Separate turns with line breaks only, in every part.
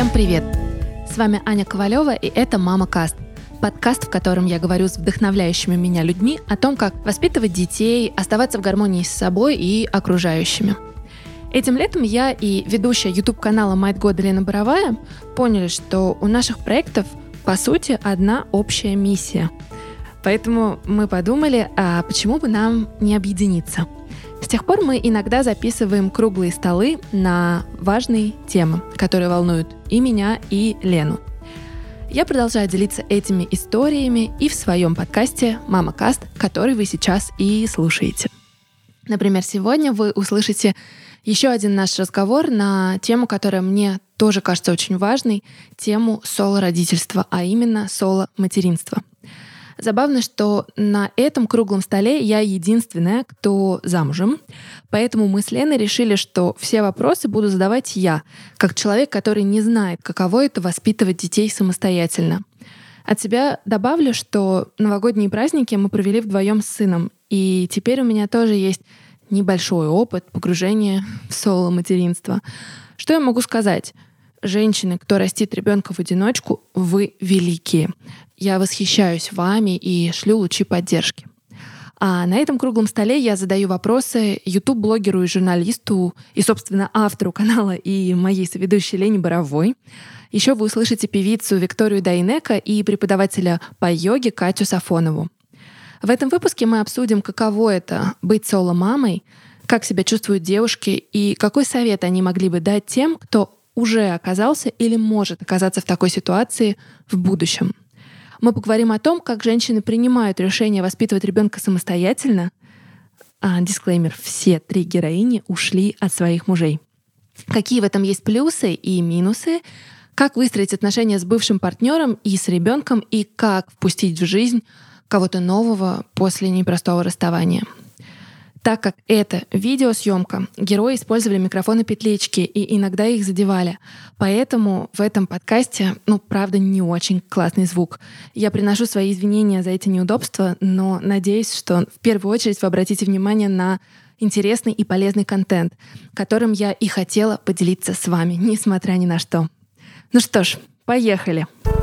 Всем привет! С вами Аня Ковалева, и это «Мама Каст» — подкаст, в котором я говорю с вдохновляющими меня людьми о том, как воспитывать детей, оставаться в гармонии с собой и окружающими. Этим летом я и ведущая YouTube-канала «Майт года» Лена Боровая поняли, что у наших проектов, по сути, одна общая миссия. Поэтому мы подумали, а почему бы нам не объединиться — с тех пор мы иногда записываем круглые столы на важные темы, которые волнуют и меня, и Лену. Я продолжаю делиться этими историями и в своем подкасте «Мама Каст», который вы сейчас и слушаете. Например, сегодня вы услышите еще один наш разговор на тему, которая мне тоже кажется очень важной, тему соло-родительства, а именно соло-материнства — Забавно, что на этом круглом столе я единственная, кто замужем. Поэтому мы с Леной решили, что все вопросы буду задавать я, как человек, который не знает, каково это воспитывать детей самостоятельно. От себя добавлю, что новогодние праздники мы провели вдвоем с сыном, и теперь у меня тоже есть небольшой опыт погружения в соло-материнство. Что я могу сказать? Женщины, кто растит ребенка в одиночку, вы великие. Я восхищаюсь вами и шлю лучи поддержки. А на этом круглом столе я задаю вопросы YouTube-блогеру и журналисту, и, собственно, автору канала и моей соведущей Лене Боровой. Еще вы услышите певицу Викторию Дайнека и преподавателя по йоге Катю Сафонову. В этом выпуске мы обсудим, каково это — быть соло-мамой, как себя чувствуют девушки и какой совет они могли бы дать тем, кто уже оказался или может оказаться в такой ситуации в будущем. Мы поговорим о том, как женщины принимают решение воспитывать ребенка самостоятельно. А, дисклеймер, все три героини ушли от своих мужей. Какие в этом есть плюсы и минусы, как выстроить отношения с бывшим партнером и с ребенком, и как впустить в жизнь кого-то нового после непростого расставания. Так как это видеосъемка, герои использовали микрофоны петлички и иногда их задевали. Поэтому в этом подкасте, ну, правда, не очень классный звук. Я приношу свои извинения за эти неудобства, но надеюсь, что в первую очередь вы обратите внимание на интересный и полезный контент, которым я и хотела поделиться с вами, несмотря ни на что. Ну что ж, поехали! Поехали!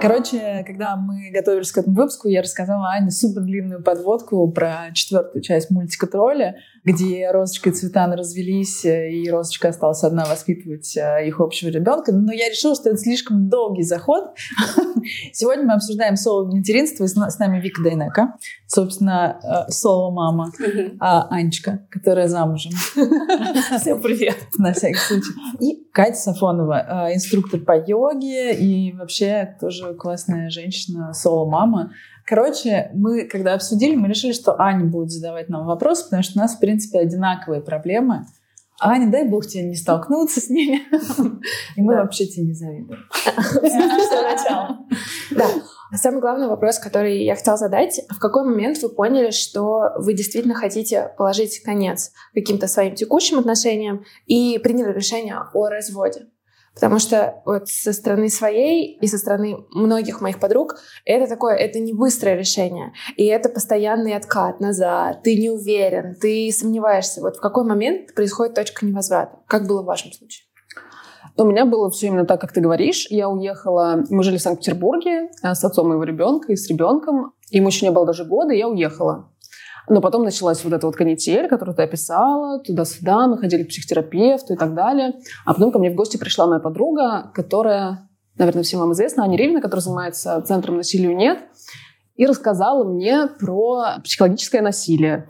Короче, когда мы готовились к этому выпуску, я рассказала Ане супер длинную подводку про четвертую часть мультика «Тролли», где Розочка и Цветан развелись, и Розочка осталась одна воспитывать э, их общего ребенка. Но я решила, что это слишком долгий заход. Сегодня мы обсуждаем соло материнство, и с нами Вика Дайнека, собственно, э, соло мама, а Анечка, которая замужем.
Всем привет.
На всякий случай. И Катя Сафонова, э, инструктор по йоге и вообще тоже классная женщина, соло-мама. Короче, мы, когда обсудили, мы решили, что Аня будет задавать нам вопросы, потому что у нас, в принципе, одинаковые проблемы. Аня, дай бог тебе не столкнуться с ними. И мы вообще тебе не завидуем.
Да. Самый главный вопрос, который я хотела задать, в какой момент вы поняли, что вы действительно хотите положить конец каким-то своим текущим отношениям и приняли решение о разводе? Потому что вот со стороны своей и со стороны многих моих подруг это такое, это не быстрое решение. И это постоянный откат назад. Ты не уверен, ты сомневаешься. Вот в какой момент происходит точка невозврата? Как было в вашем случае?
У меня было все именно так, как ты говоришь. Я уехала, мы жили в Санкт-Петербурге э, с отцом моего ребенка и с ребенком. Ему еще не было даже года, и я уехала. Но потом началась вот эта вот канитель, которую ты описала, туда-сюда, мы ходили к психотерапевту и так далее. А потом ко мне в гости пришла моя подруга, которая, наверное, всем вам известна, Аня Ривина, которая занимается центром насилию «Нет», и рассказала мне про психологическое насилие.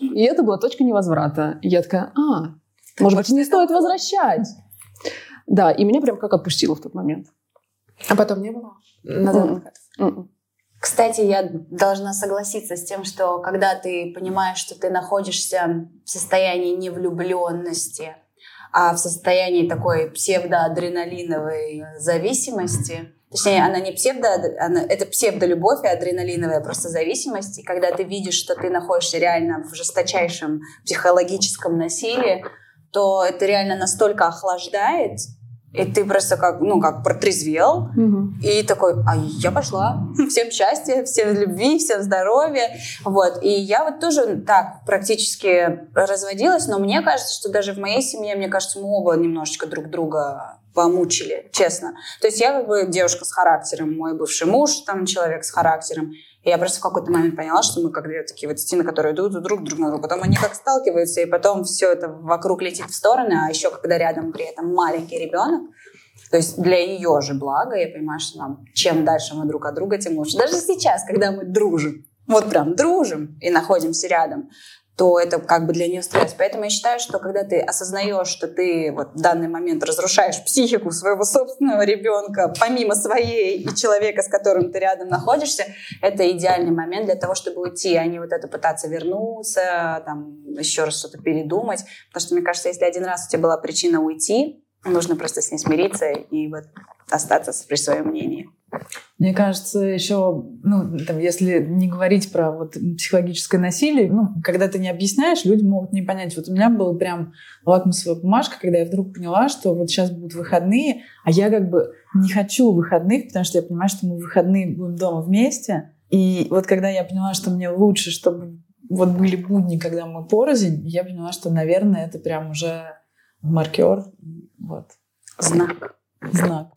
И это была точка невозврата. И я такая, а, может быть, не стоит возвращать. Да, и меня прям как отпустило в тот момент.
А потом не было? Назад
кстати, я должна согласиться с тем, что когда ты понимаешь, что ты находишься в состоянии невлюбленности, а в состоянии такой псевдоадреналиновой зависимости, точнее, она не псевдо, она, это псевдолюбовь и адреналиновая просто зависимость, и когда ты видишь, что ты находишься реально в жесточайшем психологическом насилии, то это реально настолько охлаждает, и ты просто как, ну, как протрезвел, угу. и такой, а я пошла. Всем счастья, всем любви, всем здоровья. Вот. И я вот тоже так практически разводилась, но мне кажется, что даже в моей семье, мне кажется, мы оба немножечко друг друга помучили, честно. То есть я как бы девушка с характером, мой бывший муж, там человек с характером. И я просто в какой-то момент поняла, что мы как две такие вот стены, которые идут друг друг на друга. Потом они как сталкиваются, и потом все это вокруг летит в стороны, а еще когда рядом при этом маленький ребенок, то есть для ее же блага, я понимаю, что нам чем дальше мы друг от друга, тем лучше. Даже сейчас, когда мы дружим, вот прям дружим и находимся рядом, то это как бы для нее стресс. Поэтому я считаю, что когда ты осознаешь, что ты вот в данный момент разрушаешь психику своего собственного ребенка, помимо своей и человека, с которым ты рядом находишься, это идеальный момент для того, чтобы уйти, а не вот это пытаться вернуться, там, еще раз что-то передумать. Потому что, мне кажется, если один раз у тебя была причина уйти, нужно просто с ней смириться и вот остаться при своем мнении.
Мне кажется, еще, ну, там, если не говорить про вот психологическое насилие, ну, когда ты не объясняешь, люди могут не понять. Вот у меня был прям лакмусовая бумажка, когда я вдруг поняла, что вот сейчас будут выходные, а я как бы не хочу выходных, потому что я понимаю, что мы в выходные будем дома вместе. И вот когда я поняла, что мне лучше, чтобы вот были будни, когда мы порознь, я поняла, что, наверное, это прям уже маркер. Вот.
Знак.
Знак.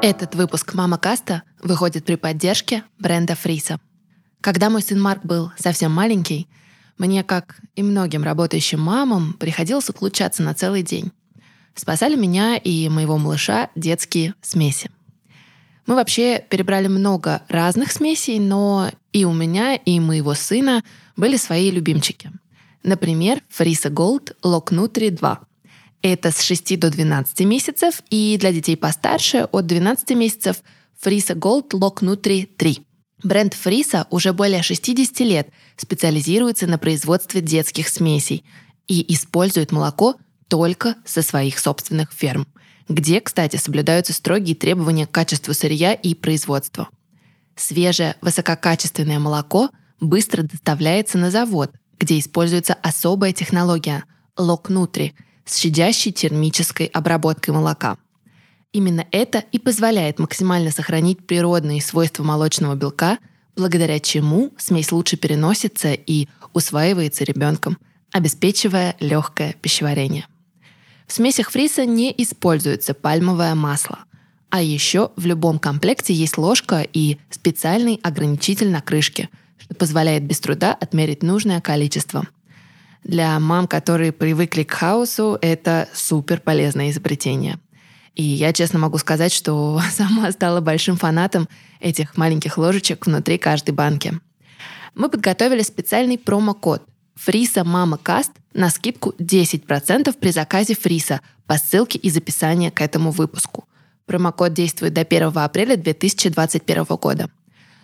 Этот выпуск «Мама Каста» выходит при поддержке бренда Фриса. Когда мой сын Марк был совсем маленький, мне, как и многим работающим мамам, приходилось отлучаться на целый день. Спасали меня и моего малыша детские смеси. Мы вообще перебрали много разных смесей, но и у меня, и моего сына были свои любимчики. Например, Фриса Голд Лок Нутри 2. Это с 6 до 12 месяцев, и для детей постарше от 12 месяцев Фриса Gold Lock Nutri 3. Бренд Фриса уже более 60 лет специализируется на производстве детских смесей и использует молоко только со своих собственных ферм, где, кстати, соблюдаются строгие требования к качеству сырья и производства. Свежее высококачественное молоко быстро доставляется на завод, где используется особая технология – Nutri – с щадящей термической обработкой молока. Именно это и позволяет максимально сохранить природные свойства молочного белка, благодаря чему смесь лучше переносится и усваивается ребенком, обеспечивая легкое пищеварение. В смесях фриса не используется пальмовое масло. А еще в любом комплекте есть ложка и специальный ограничитель на крышке, что позволяет без труда отмерить нужное количество – для мам, которые привыкли к хаосу, это супер полезное изобретение. И я честно могу сказать, что сама стала большим фанатом этих маленьких ложечек внутри каждой банки. Мы подготовили специальный промокод Фриса Мама Каст на скидку 10% при заказе Фриса по ссылке из описания к этому выпуску. Промокод действует до 1 апреля 2021 года.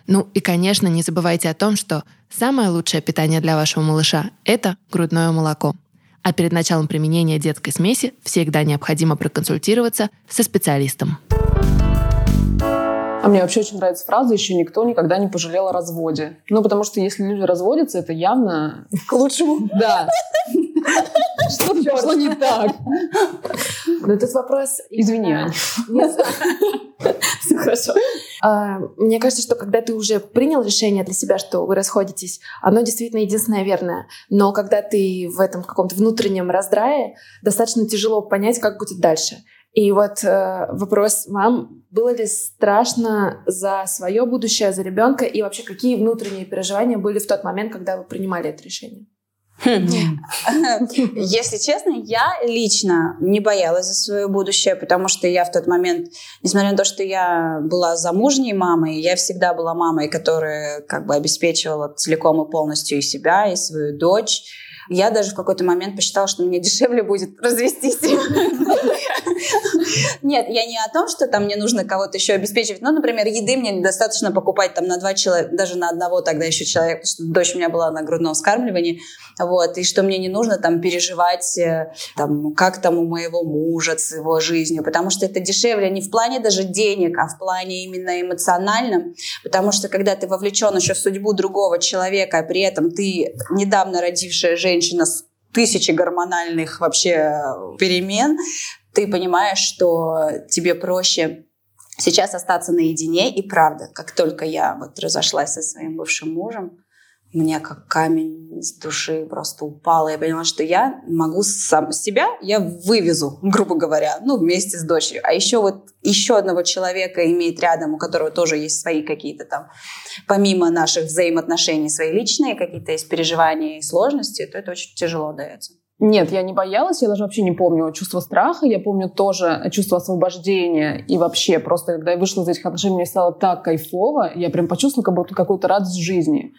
Ну и, конечно, не забывайте о том, что самое лучшее питание для вашего малыша – это грудное молоко. А перед началом применения детской смеси всегда необходимо проконсультироваться со специалистом.
А мне вообще очень нравится фраза «еще никто никогда не пожалел о разводе». Ну, потому что если люди разводятся, это явно
к лучшему.
Да. Что пошло не так?
Но тут вопрос...
Извини.
Все хорошо. А, мне кажется, что когда ты уже принял решение для себя, что вы расходитесь, оно действительно единственное верное. Но когда ты в этом каком-то внутреннем раздрае, достаточно тяжело понять, как будет дальше. И вот э, вопрос вам, было ли страшно за свое будущее, за ребенка, и вообще какие внутренние переживания были в тот момент, когда вы принимали это решение?
Хм. Если честно, я лично не боялась за свое будущее, потому что я в тот момент, несмотря на то, что я была замужней мамой, я всегда была мамой, которая как бы обеспечивала целиком и полностью и себя, и свою дочь я даже в какой-то момент посчитала, что мне дешевле будет развестись. Нет, я не о том, что там мне нужно кого-то еще обеспечивать. Ну, например, еды мне недостаточно покупать там на два человека, даже на одного тогда еще человека, потому что дочь у меня была на грудном вскармливании. Вот, и что мне не нужно там переживать, э, там, как там у моего мужа с его жизнью, потому что это дешевле не в плане даже денег, а в плане именно эмоциональном, потому что когда ты вовлечен еще в судьбу другого человека, а при этом ты недавно родившая женщина с тысячи гормональных вообще перемен, ты понимаешь, что тебе проще сейчас остаться наедине. И правда, как только я вот разошлась со своим бывшим мужем, мне как камень с души просто упало. Я поняла, что я могу сам себя, я вывезу, грубо говоря, ну, вместе с дочерью. А еще вот еще одного человека имеет рядом, у которого тоже есть свои какие-то там, помимо наших взаимоотношений, свои личные какие-то есть переживания и сложности, то это очень тяжело дается.
Нет, я не боялась, я даже вообще не помню чувство страха, я помню тоже чувство освобождения и вообще просто, когда я вышла из этих отношений, мне стало так кайфово, я прям почувствовала как будто какую-то радость жизни.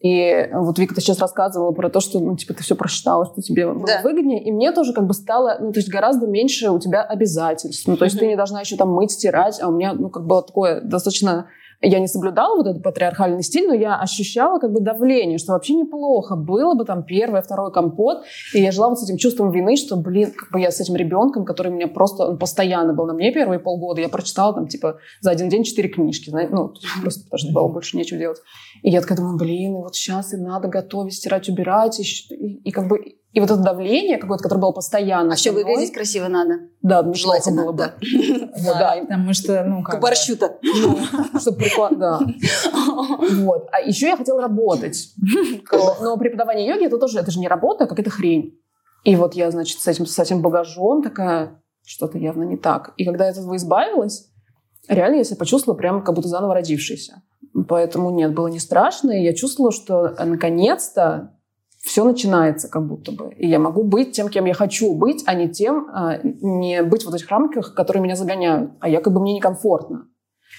И вот Вика, ты сейчас рассказывала про то, что, ну, типа, ты все прочитала, что тебе было да. выгоднее. И мне тоже как бы стало, ну, то есть гораздо меньше у тебя обязательств. Ну, то есть mm-hmm. ты не должна еще там мыть, стирать, а у меня, ну, как было такое достаточно я не соблюдала вот этот патриархальный стиль, но я ощущала как бы давление, что вообще неплохо было бы там первый, второй компот. И я жила вот с этим чувством вины, что, блин, как бы я с этим ребенком, который меня просто, он постоянно был на мне первые полгода, я прочитала там типа за один день четыре книжки, знаете, ну, просто потому что было больше нечего делать. И я такая думаю, блин, вот сейчас и надо готовить, стирать, убирать, и, и, и как бы и вот это давление какое-то, которое было постоянно.
А еще выглядеть красиво надо.
Да, ну, желательно было бы.
Да, потому что, ну,
как борщу-то.
Ну, чтобы прикольно, да. Вот. А еще я хотела работать. Но преподавание йоги, это тоже, это же не работа, а какая-то хрень. И вот я, значит, с этим, с этим багажом такая, что-то явно не так. И когда я от этого избавилась, реально я себя почувствовала прям как будто заново родившейся. Поэтому нет, было не страшно. И я чувствовала, что наконец-то все начинается как будто бы. И я могу быть тем, кем я хочу быть, а не тем, а, не быть в вот этих рамках, которые меня загоняют. А я как бы мне некомфортно.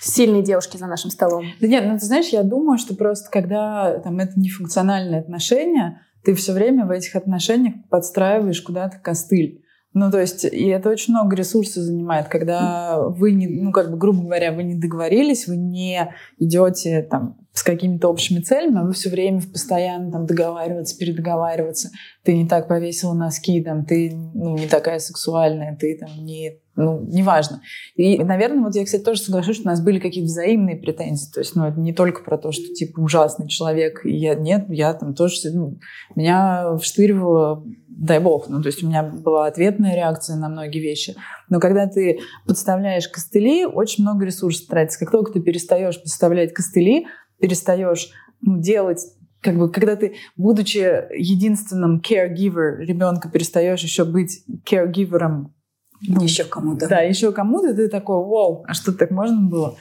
Сильные девушки за нашим столом.
Да нет, ну ты знаешь, я думаю, что просто когда там это нефункциональные отношения, ты все время в этих отношениях подстраиваешь куда-то костыль. Ну, то есть, и это очень много ресурсов занимает, когда вы не, ну, как бы, грубо говоря, вы не договорились, вы не идете там с какими-то общими целями, а вы все время постоянно там договариваться, передоговариваться. Ты не так повесила носки, там, ты ну, не такая сексуальная, ты там не ну, неважно. И, наверное, вот я, кстати, тоже соглашусь, что у нас были какие-то взаимные претензии. То есть, ну, это не только про то, что, типа, ужасный человек. И я, нет, я там тоже, ну, меня вштыривало, дай бог. Ну, то есть, у меня была ответная реакция на многие вещи. Но когда ты подставляешь костыли, очень много ресурсов тратится. Как только ты перестаешь подставлять костыли, перестаешь ну, делать как бы, когда ты, будучи единственным caregiver ребенка, перестаешь еще быть caregiverом
ну, еще кому-то.
Да, еще кому-то ты такой, вау, а что так можно было?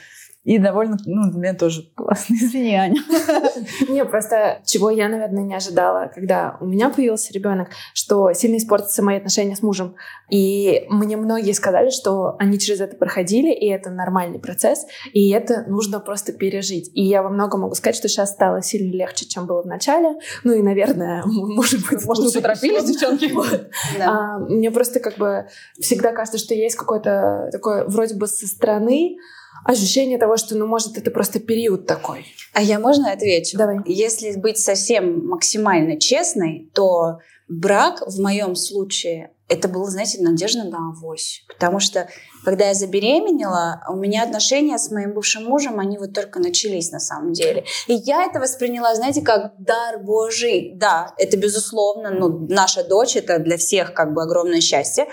И довольно, ну, для меня тоже классно. Извини, Аня.
Не, просто чего я, наверное, не ожидала, когда у меня появился ребенок, что сильно испортятся мои отношения с мужем. И мне многие сказали, что они через это проходили, и это нормальный процесс, и это нужно просто пережить. И я во многом могу сказать, что сейчас стало сильно легче, чем было в начале. Ну и, наверное, может быть,
может, поторопились, девчонки?
А, мне просто как бы всегда кажется, что есть какой-то такой вроде бы со стороны ощущение того, что, ну, может, это просто период такой.
А я можно отвечу?
Давай.
Если быть совсем максимально честной, то брак в моем случае это было, знаете, надежда на авось. Потому что, когда я забеременела, у меня отношения с моим бывшим мужем, они вот только начались на самом деле. И я это восприняла, знаете, как дар Божий. Да, это безусловно, ну, наша дочь, это для всех как бы огромное счастье.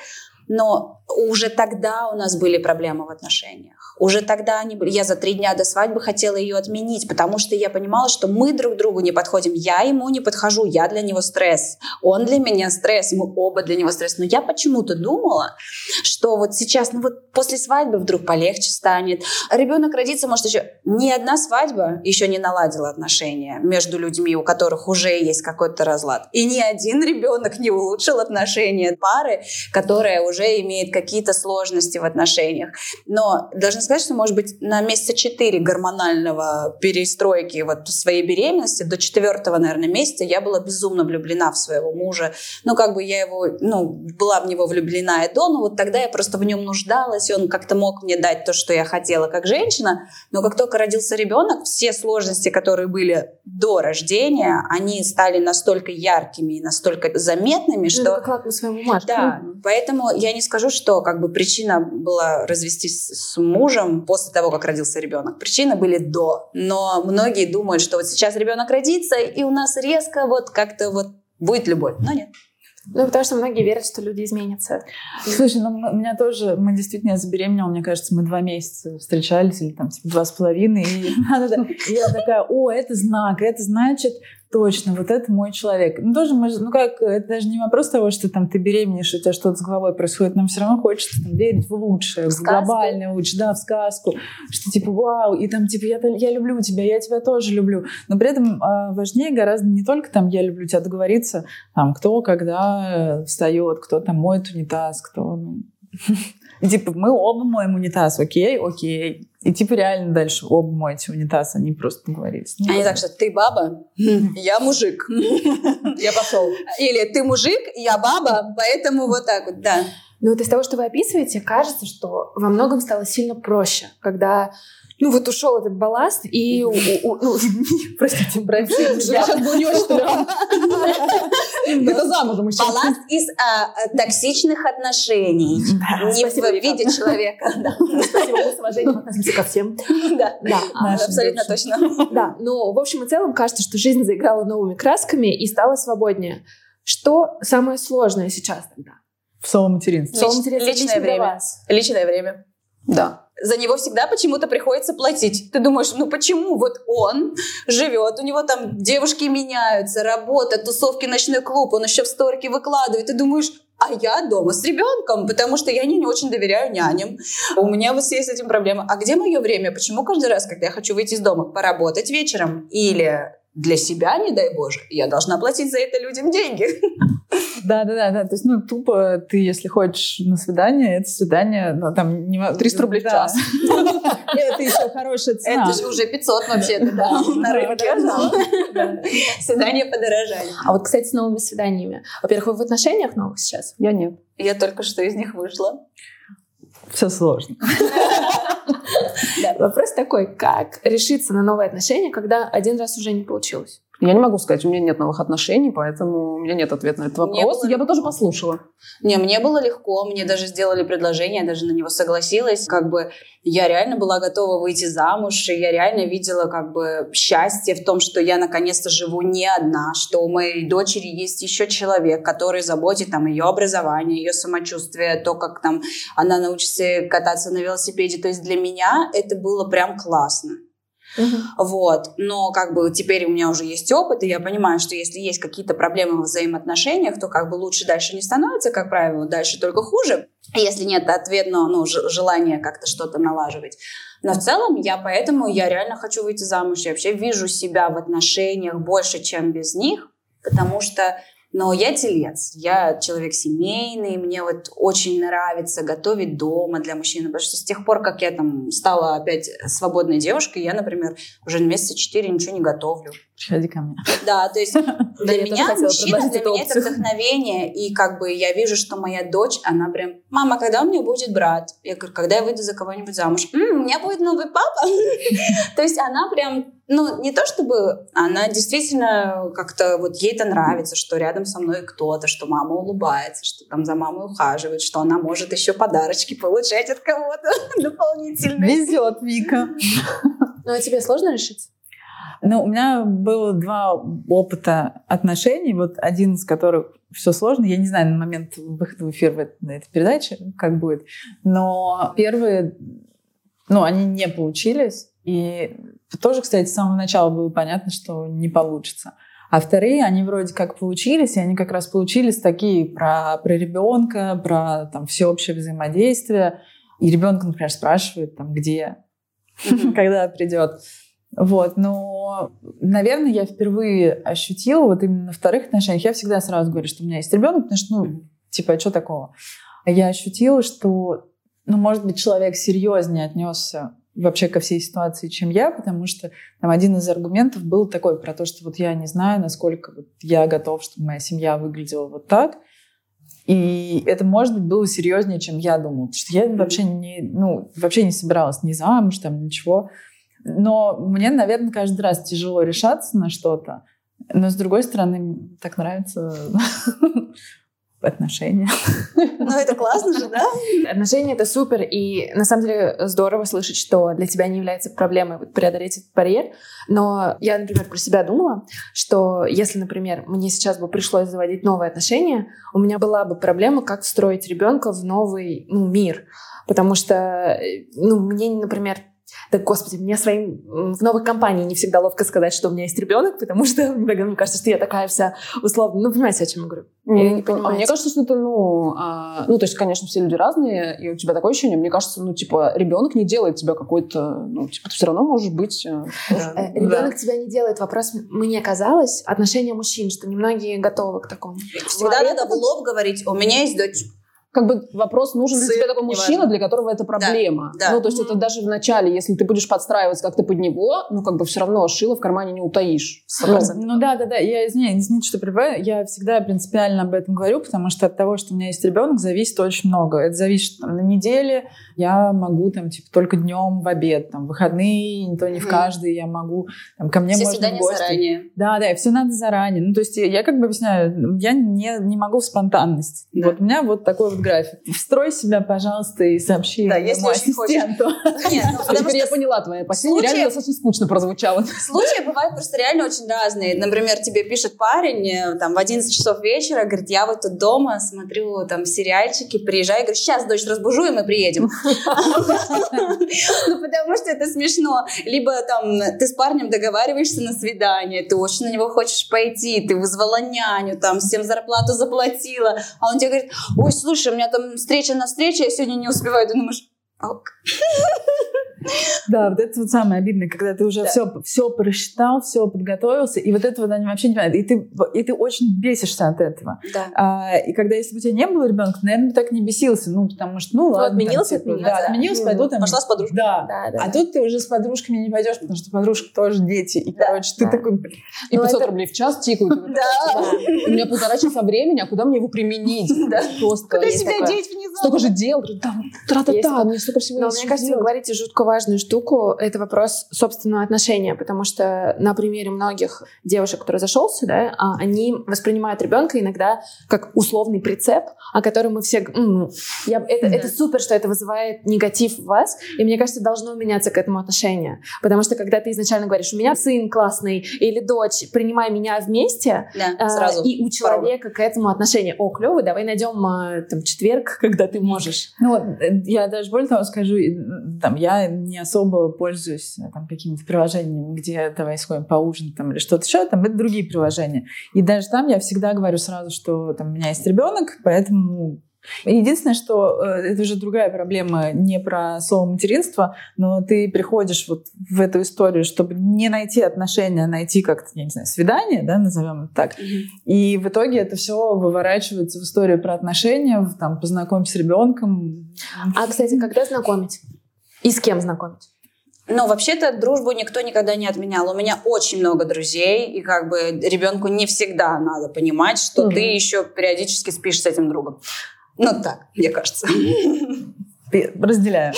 Но уже тогда у нас были проблемы в отношениях. Уже тогда они. Я за три дня до свадьбы хотела ее отменить, потому что я понимала, что мы друг другу не подходим. Я ему не подхожу, я для него стресс. Он для меня стресс, мы оба для него стресс. Но я почему-то думала, что вот сейчас, ну вот после свадьбы вдруг полегче станет. Ребенок родится, может, еще... Ни одна свадьба еще не наладила отношения между людьми, у которых уже есть какой-то разлад. И ни один ребенок не улучшил отношения пары, которая уже имеет какие-то сложности в отношениях. Но должна сказать, что, может быть, на месяца четыре гормонального перестройки вот своей беременности, до четвертого, наверное, месяца я была безумно влюблена в своего мужа. Ну, как бы я его, ну, была в него влюблена и до, но вот тогда я просто в нем нуждалась, и он как-то мог мне дать то, что я хотела как женщина. Но как только родился ребенок, все сложности, которые были до рождения, они стали настолько яркими и настолько заметными, ну, что...
Это как своему мужу.
Да, поэтому я не скажу, что как бы причина была развестись с мужем после того, как родился ребенок. Причины были до. Но многие думают, что вот сейчас ребенок родится, и у нас резко вот как-то вот будет любовь. Но нет.
Ну, потому что многие верят, что люди изменятся.
Слушай, ну у меня тоже, мы действительно, я забеременела, мне кажется, мы два месяца встречались, или там типа, два с половиной, и я такая, о, это знак, это значит, точно, вот это мой человек. Ну, тоже мы, ну как, это даже не вопрос того, что там ты беременеешь, у тебя что-то с головой происходит, нам все равно хочется там, верить в лучшее, в, в глобальное лучшее, да, в сказку, что типа вау, и там типа я, я люблю тебя, я тебя тоже люблю. Но при этом э, важнее гораздо не только там я люблю тебя договориться, там кто когда встает, кто там моет унитаз, кто... Ну, И типа, мы оба моем унитаз, окей, окей. И типа реально дальше оба моете унитаз, они просто договорились.
Ну, они так что ты баба, я мужик.
Я пошел.
Или ты мужик, я баба, поэтому вот так вот, да.
Ну вот из того, что вы описываете, кажется, что во многом стало сильно проще, когда ну вот ушел этот балласт, и, ну, простите, брать
сейчас был не очень Это замужем
еще. Балласт из а, токсичных отношений. Не в виде человека.
Спасибо, мы с уважением относимся ко всем.
Да, да, абсолютно точно.
Да, но в общем и целом кажется, что жизнь заиграла новыми красками и стала свободнее. Что самое сложное сейчас тогда?
В соло-материнстве.
Личное время. Личное время.
Да
за него всегда почему-то приходится платить. Ты думаешь, ну почему вот он живет, у него там девушки меняются, работа, тусовки, ночной клуб, он еще в сторке выкладывает. Ты думаешь, а я дома с ребенком, потому что я не, не очень доверяю няням. У меня вот есть с этим проблема. А где мое время? Почему каждый раз, когда я хочу выйти из дома, поработать вечером или для себя, не дай боже, я должна платить за это людям деньги.
Да, да, да, да. То есть, ну, тупо ты, если хочешь на свидание, это свидание, ну, там... Не...
300 рублей в час.
Это еще хорошая цена.
Это же уже 500 вообще-то, да, на рынке. Свидание подорожали.
А вот, кстати, с новыми свиданиями. Во-первых, вы в отношениях новых сейчас?
Я нет.
Я только что из них вышла.
Все сложно.
Вопрос такой, как решиться на новые отношения, когда один раз уже не получилось?
Я не могу сказать, у меня нет новых отношений, поэтому у меня нет ответа на этот вопрос. Было... Я бы тоже послушала.
Не, мне было легко, мне даже сделали предложение, я даже на него согласилась. Как бы я реально была готова выйти замуж, и я реально видела как бы счастье в том, что я наконец-то живу не одна, что у моей дочери есть еще человек, который заботит там ее образование, ее самочувствие, то, как там она научится кататься на велосипеде. То есть для меня это было прям классно. Uh-huh. Вот. Но как бы теперь у меня уже есть опыт, и я понимаю, что если есть какие-то проблемы в взаимоотношениях, то как бы лучше дальше не становится, как правило, дальше только хуже, если нет ответного ну, желания как-то что-то налаживать. Но в целом я поэтому, я реально хочу выйти замуж. Я вообще вижу себя в отношениях больше, чем без них, потому что но я телец, я человек семейный, мне вот очень нравится готовить дома для мужчины, потому что с тех пор, как я там стала опять свободной девушкой, я, например, уже месяца четыре ничего не готовлю.
Приходи ко мне.
Да, то есть для меня мужчина, для меня это вдохновение, и как бы я вижу, что моя дочь, она прям, мама, когда у меня будет брат? Я говорю, когда я выйду за кого-нибудь замуж? у меня будет новый папа. То есть она прям ну, не то чтобы она действительно как-то вот ей это нравится, что рядом со мной кто-то, что мама улыбается, что там за мамой ухаживает, что она может еще подарочки получать от кого-то дополнительные.
Везет, Вика.
Ну, а тебе сложно решиться?
Ну, у меня было два опыта отношений, вот один из которых все сложно. Я не знаю на момент выхода в эфир на этой передаче, как будет. Но первые, ну, они не получились. И тоже, кстати, с самого начала было понятно, что не получится. А вторые, они вроде как получились, и они как раз получились такие про, про ребенка, про там, всеобщее взаимодействие. И ребенок, например, спрашивает, там, где, когда придет. Вот, но, наверное, я впервые ощутила вот именно на вторых отношениях. Я всегда сразу говорю, что у меня есть ребенок, потому что, ну, типа, а что такого? Я ощутила, что, ну, может быть, человек серьезнее отнесся вообще ко всей ситуации, чем я, потому что там один из аргументов был такой про то, что вот я не знаю, насколько вот я готов, чтобы моя семья выглядела вот так. И это, может быть, было серьезнее, чем я думала. Потому что я вообще не, ну, вообще не собиралась ни замуж, там, ничего. Но мне, наверное, каждый раз тяжело решаться на что-то. Но, с другой стороны, так нравится отношения.
Ну, это классно же, да?
Отношения — это супер, и на самом деле здорово слышать, что для тебя не является проблемой преодолеть этот барьер. Но я, например, про себя думала, что если, например, мне сейчас бы пришлось заводить новые отношения, у меня была бы проблема, как встроить ребенка в новый ну, мир. Потому что, э, ну, мне, например, так, господи, мне своим в новой компании не всегда ловко сказать, что у меня есть ребенок, потому что мне кажется, что я такая вся условно. Ну, понимаете, о чем я говорю?
Я не понимаю. Мне кажется, что это, ну, а, ну, то есть, конечно, все люди разные, и у тебя такое ощущение, мне кажется, ну, типа, ребенок не делает тебя какой-то, ну, типа, ты все равно можешь быть... Э,
э, ребенок тебя не делает. Вопрос, мне казалось, отношение мужчин, что немногие готовы к такому.
Всегда надо в лоб говорить, у меня есть дочь
как бы вопрос, нужен ли тебе такой мужчина, для которого это проблема. Да, да. Ну, то есть это даже в начале, если ты будешь подстраиваться как-то под него, ну, как бы все равно шило в кармане не утаишь.
Ну, ну да, да, да. Я, извиняюсь, извините, что прибавляю. Я всегда принципиально об этом говорю, потому что от того, что у меня есть ребенок, зависит очень много. Это зависит там, на неделе. Я могу там, типа, только днем в обед, там, выходные, не то не в каждый, я могу, там, ко мне
все
можно
в гости. заранее.
Да, да, все надо заранее. Ну, то есть я как бы объясняю, я не, не могу в спонтанность. Да. Вот у меня вот такой вот график. Встрой себя, пожалуйста, и сообщи
да, если ассистенту.
Нет, ну, потому что я поняла твоя последняя, реально достаточно скучно прозвучало.
Случаи бывают просто реально очень разные. Например, тебе пишет парень э, там в 11 часов вечера, говорит, я вот тут дома смотрю там сериальчики, приезжаю, говорю, сейчас дочь разбужу, и мы приедем. Ну, потому что это смешно. Либо там ты с парнем договариваешься на свидание, ты очень на него хочешь пойти, ты вызвала няню, там всем зарплату заплатила, а он тебе говорит, ой, слушай, у меня там встреча на встрече, я сегодня не успеваю, ты думаешь, ок.
Да, вот это вот самое обидное, когда ты уже да. все, все просчитал, все подготовился, и вот этого они вообще не понимают. И ты, и ты очень бесишься от этого.
Да.
А, и когда, если бы у тебя не было ребенка, наверное, бы так не бесился. Ну, потому что, ну, ну ладно.
Отменился,
там, типа, да, да, отменился, пойду там.
Пошла с подружкой.
Да. да, да. А тут ты уже с подружками не пойдешь, потому что подружка тоже дети. И, да. короче, ты да. такой...
И 500 это... рублей в час тикают. Да. У меня полтора часа времени, а куда мне его применить?
Просто. Куда себя деть внезапно?
Столько же дел. Тра-та-та, мне столько всего
Но мне кажется, вы говорите жутко важную штуку, это вопрос собственного отношения, потому что на примере многих девушек, которые зашелся, да, а, они воспринимают ребенка иногда как условный прицеп, о котором мы все... М-м, я, это, да. это супер, что это вызывает негатив в вас, и мне кажется, должно меняться к этому отношение. Потому что когда ты изначально говоришь, у меня сын классный или дочь, принимай меня вместе,
да, а, сразу
и у человека порога. к этому отношение, о, клево, давай найдем а, там четверг, когда ты можешь.
Ну, э, я даже более того скажу, там, я не особо пользуюсь э, там, какими-то приложениями, где давай сходим поужинать там, или что-то еще, там это другие приложения. И даже там я всегда говорю сразу, что там у меня есть ребенок, поэтому Единственное, что э, это уже другая проблема, не про слово материнство, но ты приходишь вот в эту историю, чтобы не найти отношения, а найти как-то, я не знаю, свидание, да, назовем это так. Mm-hmm. И в итоге это все выворачивается в историю про отношения, там, познакомься с ребенком.
А, кстати, когда знакомить? И с кем знакомить?
Ну, вообще-то дружбу никто никогда не отменял. У меня очень много друзей, и как бы ребенку не всегда надо понимать, что mm-hmm. ты еще периодически спишь с этим другом. Ну так, мне кажется.
Разделяю.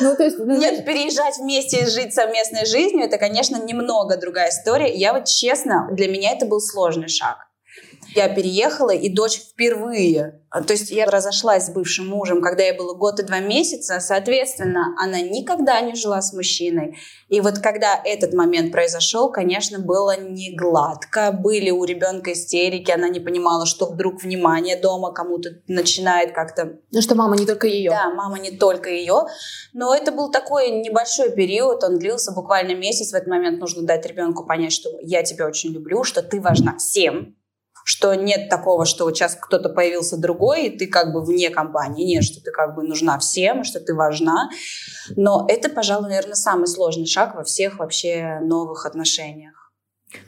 Ну, то есть, ну, Нет, переезжать вместе и жить совместной жизнью, это, конечно, немного другая история. Я вот честно, для меня это был сложный шаг. Я переехала, и дочь впервые. А, то есть я разошлась с бывшим мужем, когда я была год и два месяца. Соответственно, она никогда не жила с мужчиной. И вот когда этот момент произошел, конечно, было не гладко. Были у ребенка истерики, она не понимала, что вдруг внимание дома кому-то начинает как-то...
Ну что мама не только ее.
Да, мама не только ее. Но это был такой небольшой период, он длился буквально месяц. В этот момент нужно дать ребенку понять, что я тебя очень люблю, что ты важна всем, что нет такого, что вот сейчас кто-то появился другой, и ты как бы вне компании. Нет, что ты как бы нужна всем, что ты важна. Но это, пожалуй, наверное, самый сложный шаг во всех вообще новых отношениях.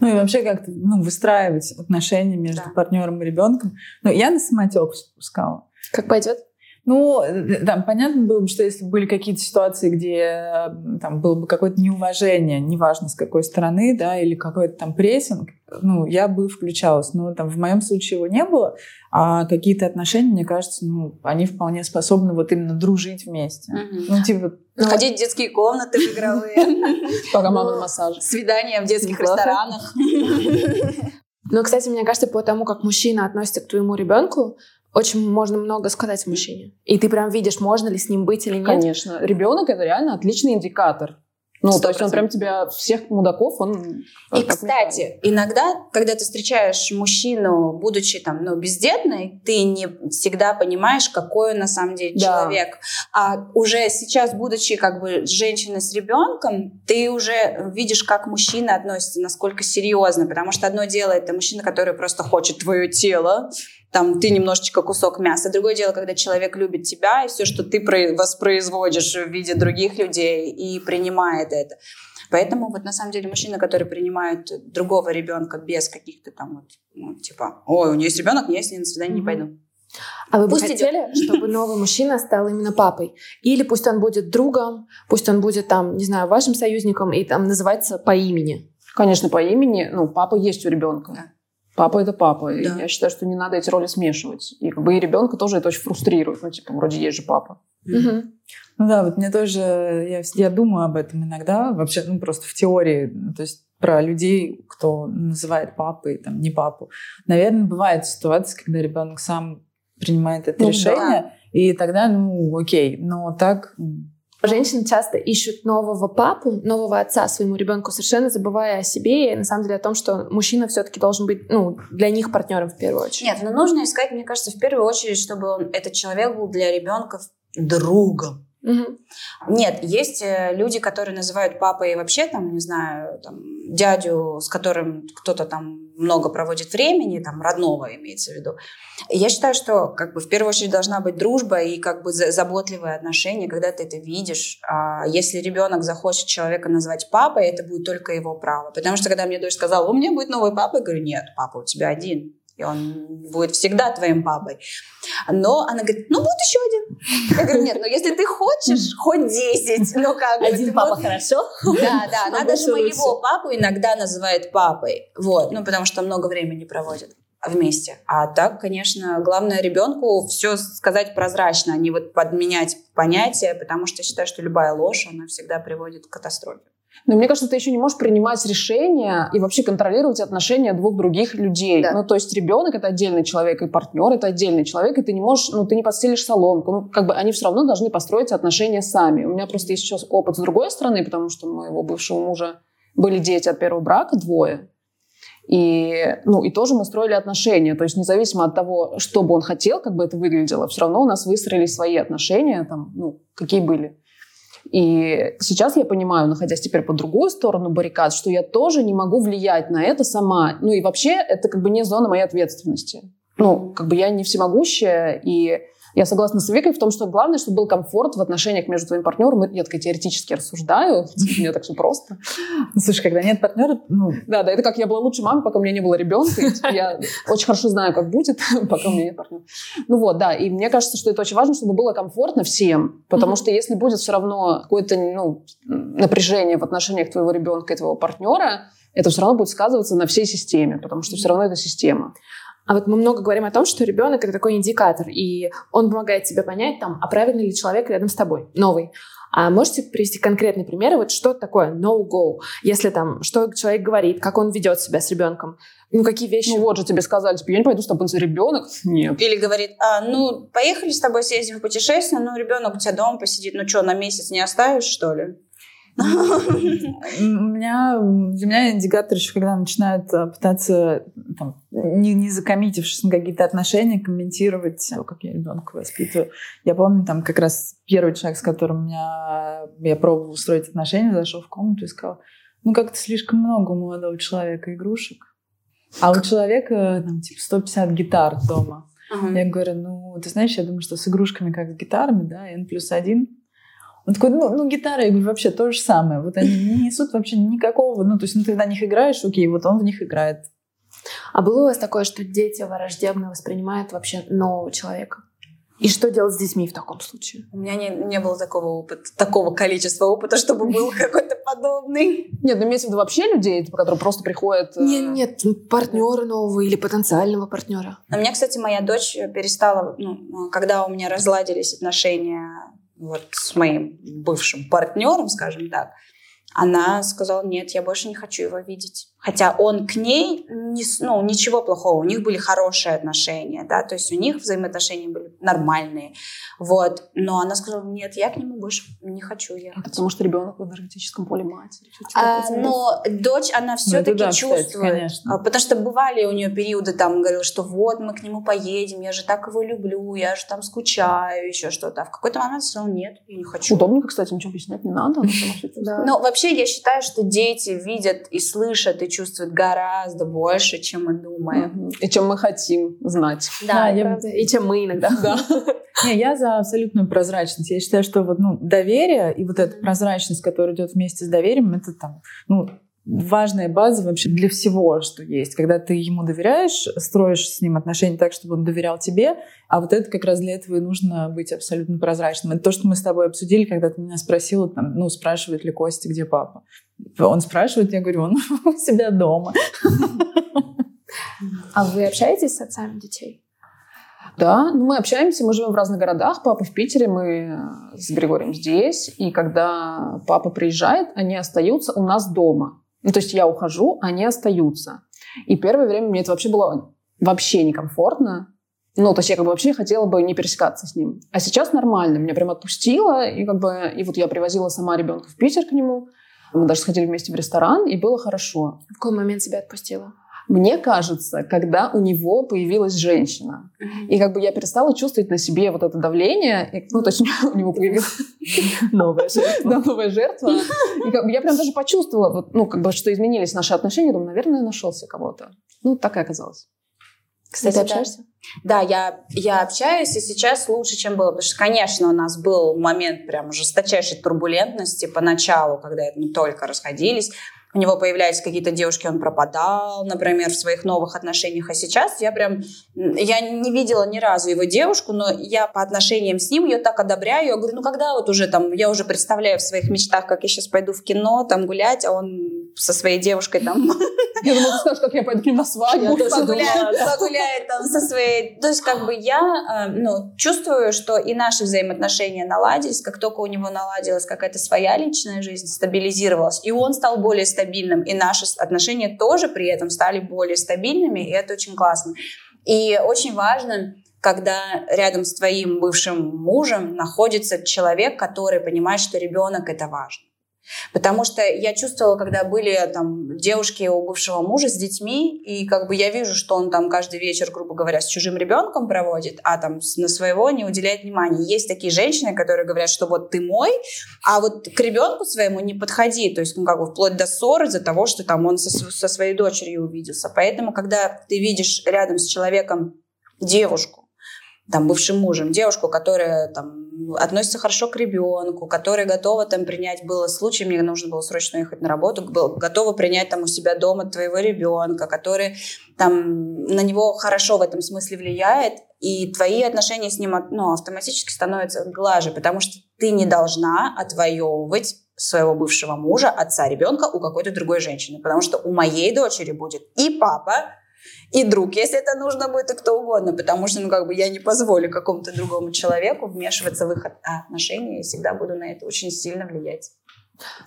Ну и вообще как-то ну, выстраивать отношения между да. партнером и ребенком. Ну, я на самотек спускала.
Как пойдет?
Ну, там понятно было бы, что если были какие-то ситуации, где там было бы какое-то неуважение, неважно с какой стороны, да, или какой-то там прессинг, ну, я бы включалась. Но там в моем случае его не было, а какие-то отношения, мне кажется, ну, они вполне способны вот именно дружить вместе.
Угу. Ну, типа... Ну, Ходить в детские комнаты в игровые.
Пока мама на массаже.
Свидания в детских ресторанах.
Но, кстати, мне кажется, по тому, как мужчина относится к твоему ребенку, очень можно много сказать мужчине. И ты прям видишь, можно ли с ним быть или нет.
Конечно. Ребенок это реально отличный индикатор. Ну, 100%. то есть он прям тебя, всех мудаков, он...
И, кстати, иногда, когда ты встречаешь мужчину, будучи там, ну, бездетной, ты не всегда понимаешь, какой он на самом деле да. человек. А уже сейчас, будучи как бы женщиной с ребенком, ты уже видишь, как мужчина относится, насколько серьезно. Потому что одно дело, это мужчина, который просто хочет твое тело, там ты немножечко кусок мяса. Другое дело, когда человек любит тебя, и все, что ты воспроизводишь в виде других людей, и принимает это. Поэтому вот на самом деле мужчины, которые принимают другого ребенка без каких-то там вот, ну, типа, ой, у нее есть ребенок, я с ней на свидание mm-hmm. не пойду.
А вы бы хотели, идет. чтобы новый мужчина стал именно папой? Или пусть он будет другом, пусть он будет там, не знаю, вашим союзником и там называется по имени?
Конечно, по имени. Ну, папа есть у ребенка. Да. Папа это папа. Да. И я считаю, что не надо эти роли смешивать. И как бы и ребенка тоже это очень фрустрирует. Ну, типа, вроде есть же папа.
Угу. Ну да, вот мне тоже, я, я думаю об этом иногда, вообще, ну просто в теории, ну, то есть про людей, кто называет папой, там, не папу. Наверное, бывает ситуация, когда ребенок сам принимает это ну, решение, да. и тогда, ну, окей. Но так
Женщины часто ищут нового папу, нового отца своему ребенку, совершенно забывая о себе и на самом деле о том, что мужчина все-таки должен быть ну, для них партнером в первую очередь.
Нет, но нужно искать, мне кажется, в первую очередь, чтобы он, этот человек был для ребенка другом. Угу. Нет, есть э, люди, которые называют папой вообще там, не знаю, там, дядю, с которым кто-то там много проводит времени, там, родного имеется в виду. Я считаю, что как бы в первую очередь должна быть дружба и как бы заботливые отношения, когда ты это видишь. А если ребенок захочет человека назвать папой, это будет только его право. Потому что когда мне дочь сказала, у меня будет новый папа, я говорю, нет, папа у тебя один и он будет всегда твоим папой. Но она говорит, ну, будет еще один. Я говорю, нет, ну, если ты хочешь, хоть десять, ну, как
Один папа вот... хорошо?
Да, да, она даже моего папу иногда называет папой, вот, ну, потому что много времени проводит вместе. А так, конечно, главное ребенку все сказать прозрачно, а не вот подменять понятия, потому что я считаю, что любая ложь, она всегда приводит к катастрофе.
Но мне кажется, ты еще не можешь принимать решения и вообще контролировать отношения двух других людей. Да. Ну, то есть ребенок это отдельный человек, и партнер это отдельный человек, и ты не можешь, ну, ты не подстелишь соломку. Ну, как бы они все равно должны построить отношения сами. У меня просто есть сейчас опыт с другой стороны, потому что у моего бывшего мужа были дети от первого брака, двое. И, ну, и тоже мы строили отношения. То есть независимо от того, что бы он хотел, как бы это выглядело, все равно у нас выстроились свои отношения, там, ну, какие были. И сейчас я понимаю, находясь теперь по другую сторону баррикад, что я тоже не могу влиять на это сама. Ну и вообще это как бы не зона моей ответственности. Ну, как бы я не всемогущая, и я согласна с Викой в том, что главное, чтобы был комфорт в отношениях между твоим партнером. Я такая теоретически рассуждаю, у меня так все просто.
Ну, слушай, когда нет партнера, ну...
Да, да, это как я была лучшей мамой, пока у меня не было ребенка. Я очень хорошо знаю, как будет, пока у меня нет партнера. Ну вот, да, и мне кажется, что это очень важно, чтобы было комфортно всем, потому что если будет все равно какое-то ну, напряжение в отношениях твоего ребенка и твоего партнера, это все равно будет сказываться на всей системе, потому что все равно это система.
А вот мы много говорим о том, что ребенок это такой индикатор, и он помогает тебе понять, там, а правильный ли человек рядом с тобой, новый. А можете привести конкретные примеры, вот что такое no-go, если там, что человек говорит, как он ведет себя с ребенком, ну какие вещи?
Ну вот же тебе сказали, типа, я не пойду с тобой за ребенок. Нет.
Или говорит, а, ну поехали с тобой съездим в путешествие, ну ребенок у тебя дома посидит, ну что, на месяц не оставишь, что ли?
У меня, для меня индикатор еще, когда начинают э, пытаться, там, не, не закоммитившись на какие-то отношения, комментировать, как я ребенка воспитываю. Я помню, там как раз первый человек, с которым меня, я пробовала устроить отношения, зашел в комнату и сказал, ну как-то слишком много у молодого человека игрушек. А у человека там типа 150 гитар дома. Uh-huh. Я говорю, ну, ты знаешь, я думаю, что с игрушками, как с гитарами, да, n плюс один, он такой, ну, ну гитара, я говорю, вообще то же самое. Вот они не несут вообще никакого, ну, то есть, ну, ты на них играешь, окей, вот он в них играет.
А было у вас такое, что дети враждебно воспринимают вообще нового человека? И что делать с детьми в таком случае?
У меня не, не было такого опыта, такого количества опыта, чтобы был какой-то подобный.
Нет, ну имеется в виду вообще людей, которые просто приходят...
Э, нет, нет, партнера нового или потенциального партнера.
У меня, кстати, моя дочь перестала, ну, когда у меня разладились отношения вот с моим бывшим партнером, скажем так, она сказала, нет, я больше не хочу его видеть. Хотя он к ней, не, ну, ничего плохого, у них были хорошие отношения, да, то есть у них взаимоотношения были нормальные, вот. Но она сказала, нет, я к нему больше не хочу ехать.
Это потому что ребенок в энергетическом поле матери.
А, но дочь, она все-таки ну, да, чувствует. Кстати, конечно. А, потому что бывали у нее периоды, там, говорила, что вот, мы к нему поедем, я же так его люблю, я же там скучаю, еще что-то. А в какой-то момент сказала, нет, я не хочу.
Удобненько, кстати, ничего объяснять не надо.
Но вообще я считаю, что дети видят и слышат и чувствует гораздо больше, чем мы думаем.
И чем мы хотим знать.
Да, да я... и чем мы иногда. Да.
Не, я за абсолютную прозрачность. Я считаю, что вот, ну, доверие и вот эта прозрачность, которая идет вместе с доверием, это там, ну, важная база вообще для всего, что есть. Когда ты ему доверяешь, строишь с ним отношения так, чтобы он доверял тебе, а вот это как раз для этого и нужно быть абсолютно прозрачным. Это то, что мы с тобой обсудили, когда ты меня спросила, там, ну, спрашивает ли Костя, где папа. Он спрашивает, я говорю, он у себя дома.
А вы общаетесь с отцами детей?
Да, ну мы общаемся, мы живем в разных городах. Папа в Питере, мы с Григорием здесь. И когда папа приезжает, они остаются у нас дома. Ну, то есть я ухожу, они остаются. И первое время мне это вообще было вообще некомфортно. Ну, то есть я как бы вообще хотела бы не пересекаться с ним. А сейчас нормально, меня прям отпустило, и как бы, и вот я привозила сама ребенка в Питер к нему. Мы даже сходили вместе в ресторан, и было хорошо.
В какой момент тебя отпустила?
Мне кажется, когда у него появилась женщина. Mm-hmm. И как бы я перестала чувствовать на себе вот это давление. И, ну, точнее, у него появилась
новая жертва.
Да, новая жертва. И как бы я прям даже почувствовала, вот, ну, как бы, что изменились наши отношения. Думаю, наверное, нашелся кого-то. Ну, так и оказалось.
Кстати, Ты общаешься? Да, я, я общаюсь, и сейчас лучше, чем было. Потому что, конечно, у нас был момент прям жесточайшей турбулентности поначалу, когда мы только расходились у него появлялись какие-то девушки, он пропадал, например, в своих новых отношениях. А сейчас я прям, я не видела ни разу его девушку, но я по отношениям с ним ее так одобряю. Я говорю, ну когда вот уже там, я уже представляю в своих мечтах, как я сейчас пойду в кино, там гулять, а он со своей девушкой там...
Я думала, ты скажешь, как я пойду к ним на свадьбу.
Погуляет там со своей... То есть как бы я э, ну, чувствую, что и наши взаимоотношения наладились, как только у него наладилась какая-то своя личная жизнь, стабилизировалась, и он стал более стабильным, и наши отношения тоже при этом стали более стабильными, и это очень классно. И очень важно, когда рядом с твоим бывшим мужем находится человек, который понимает, что ребенок это важно. Потому что я чувствовала, когда были там девушки у бывшего мужа с детьми, и как бы я вижу, что он там каждый вечер, грубо говоря, с чужим ребенком проводит, а там на своего не уделяет внимания. Есть такие женщины, которые говорят, что вот ты мой, а вот к ребенку своему не подходи. То есть, ну, как бы вплоть до ссоры из-за того, что там он со, со своей дочерью увиделся. Поэтому, когда ты видишь рядом с человеком девушку, там, бывшим мужем, девушку, которая там относится хорошо к ребенку, которая готова там принять, было случай, мне нужно было срочно ехать на работу, был, готова принять там у себя дома твоего ребенка, который там на него хорошо в этом смысле влияет, и твои отношения с ним ну, автоматически становятся глаже, потому что ты не должна отвоевывать своего бывшего мужа, отца ребенка у какой-то другой женщины, потому что у моей дочери будет и папа, и друг, если это нужно будет, и кто угодно, потому что, ну, как бы я не позволю какому-то другому человеку вмешиваться в их отношения, и всегда буду на это очень сильно влиять.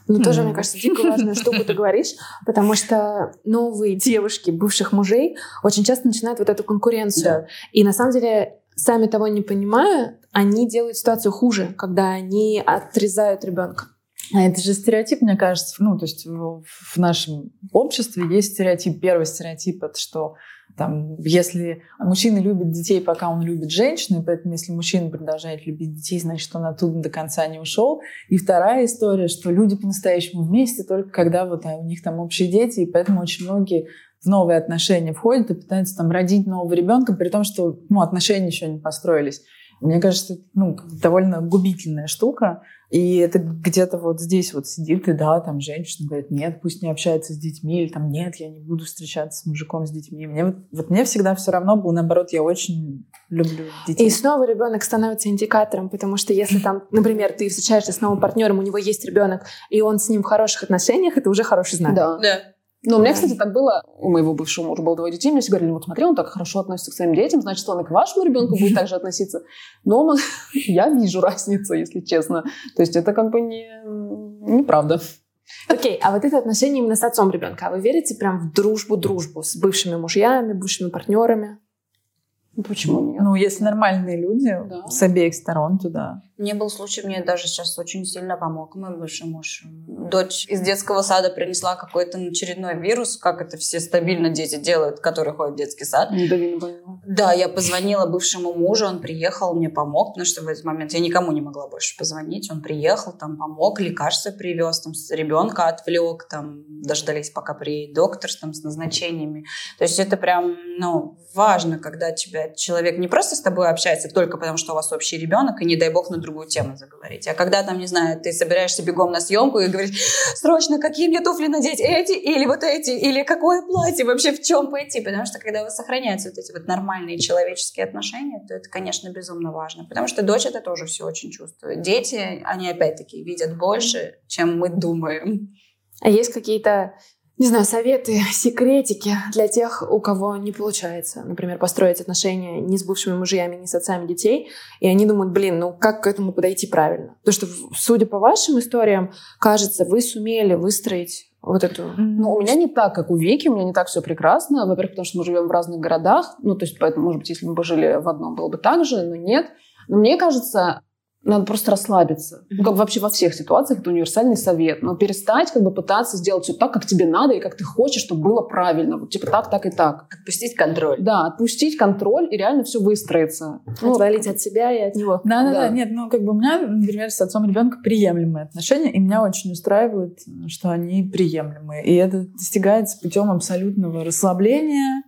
Ну, тоже, мне кажется, дико важную штуку ты говоришь, потому что новые девушки бывших мужей очень часто начинают вот эту конкуренцию. Да. И на самом деле, сами того не понимая, они делают ситуацию хуже, когда они отрезают ребенка.
А это же стереотип, мне кажется, ну, то есть в, нашем обществе есть стереотип. Первый стереотип — это что там, если мужчина любит детей, пока он любит женщину, и поэтому если мужчина продолжает любить детей, значит, он оттуда до конца не ушел. И вторая история, что люди по-настоящему вместе только когда вот а, у них там общие дети, и поэтому очень многие в новые отношения входят и пытаются там родить нового ребенка, при том, что ну, отношения еще не построились. Мне кажется, это ну, довольно губительная штука. И это где-то вот здесь вот сидит, и да, там женщина говорит, нет, пусть не общается с детьми, или там, нет, я не буду встречаться с мужиком, с детьми. Мне вот, вот мне всегда все равно было, наоборот, я очень люблю детей.
И снова ребенок становится индикатором, потому что если там, например, ты встречаешься с новым партнером, у него есть ребенок, и он с ним в хороших отношениях, это уже хороший знак.
Да. да. Ну, у меня, кстати, так было. У моего бывшего мужа было двое детей. Мне все говорили, вот смотри, он так хорошо относится к своим детям, значит, он и к вашему ребенку будет так же относиться. Но я вижу разницу, если честно. То есть это как бы не неправда.
Окей, а вот это отношение именно с отцом ребенка, а вы верите прям в дружбу-дружбу с бывшими мужьями, бывшими партнерами?
Ну, Почему нет?
Ну, если нормальные люди
Да.
с обеих сторон, то да.
Мне был случай, мне даже сейчас очень сильно помог мой бывший муж. Дочь из детского сада принесла какой-то очередной вирус, как это все стабильно дети делают, которые ходят в детский сад.
Больного.
Да, я позвонила бывшему мужу, он приехал, мне помог, потому что в этот момент я никому не могла больше позвонить. Он приехал, там помог, лекарства привез, там ребенка отвлек, там дождались, пока приедет доктор там, с назначениями. То есть это прям, ну, важно, когда тебя человек не просто с тобой общается только потому, что у вас общий ребенок, и не дай бог на другую тему заговорить. А когда там, не знаю, ты собираешься бегом на съемку и говоришь, срочно, какие мне туфли надеть, эти или вот эти, или какое платье, вообще в чем пойти? Потому что когда у вас сохраняются вот эти вот нормальные человеческие отношения, то это, конечно, безумно важно. Потому что дочь это тоже все очень чувствует. Дети, они опять-таки видят больше, чем мы думаем.
А есть какие-то, не знаю, советы, секретики для тех, у кого не получается, например, построить отношения ни с бывшими мужьями, ни с отцами детей, и они думают, блин, ну как к этому подойти правильно? Потому что, судя по вашим историям, кажется, вы сумели выстроить вот эту...
Ну, у меня не так, как у Вики, у меня не так все прекрасно. Во-первых, потому что мы живем в разных городах. Ну, то есть, поэтому, может быть, если бы мы жили в одном, было бы так же, но нет. Но мне кажется, надо просто расслабиться. Ну, как вообще во всех ситуациях это универсальный совет. Но перестать как бы пытаться сделать все так, как тебе надо и как ты хочешь, чтобы было правильно. Вот типа так, так и так.
Отпустить контроль.
Да, отпустить контроль и реально все выстроиться. Ну,
Отвалить от себя и от него.
Да, да,
Да.
да. Нет, ну как бы у меня, например, с отцом ребенка приемлемые отношения, и меня очень устраивает, что они приемлемые. И это достигается путем абсолютного расслабления.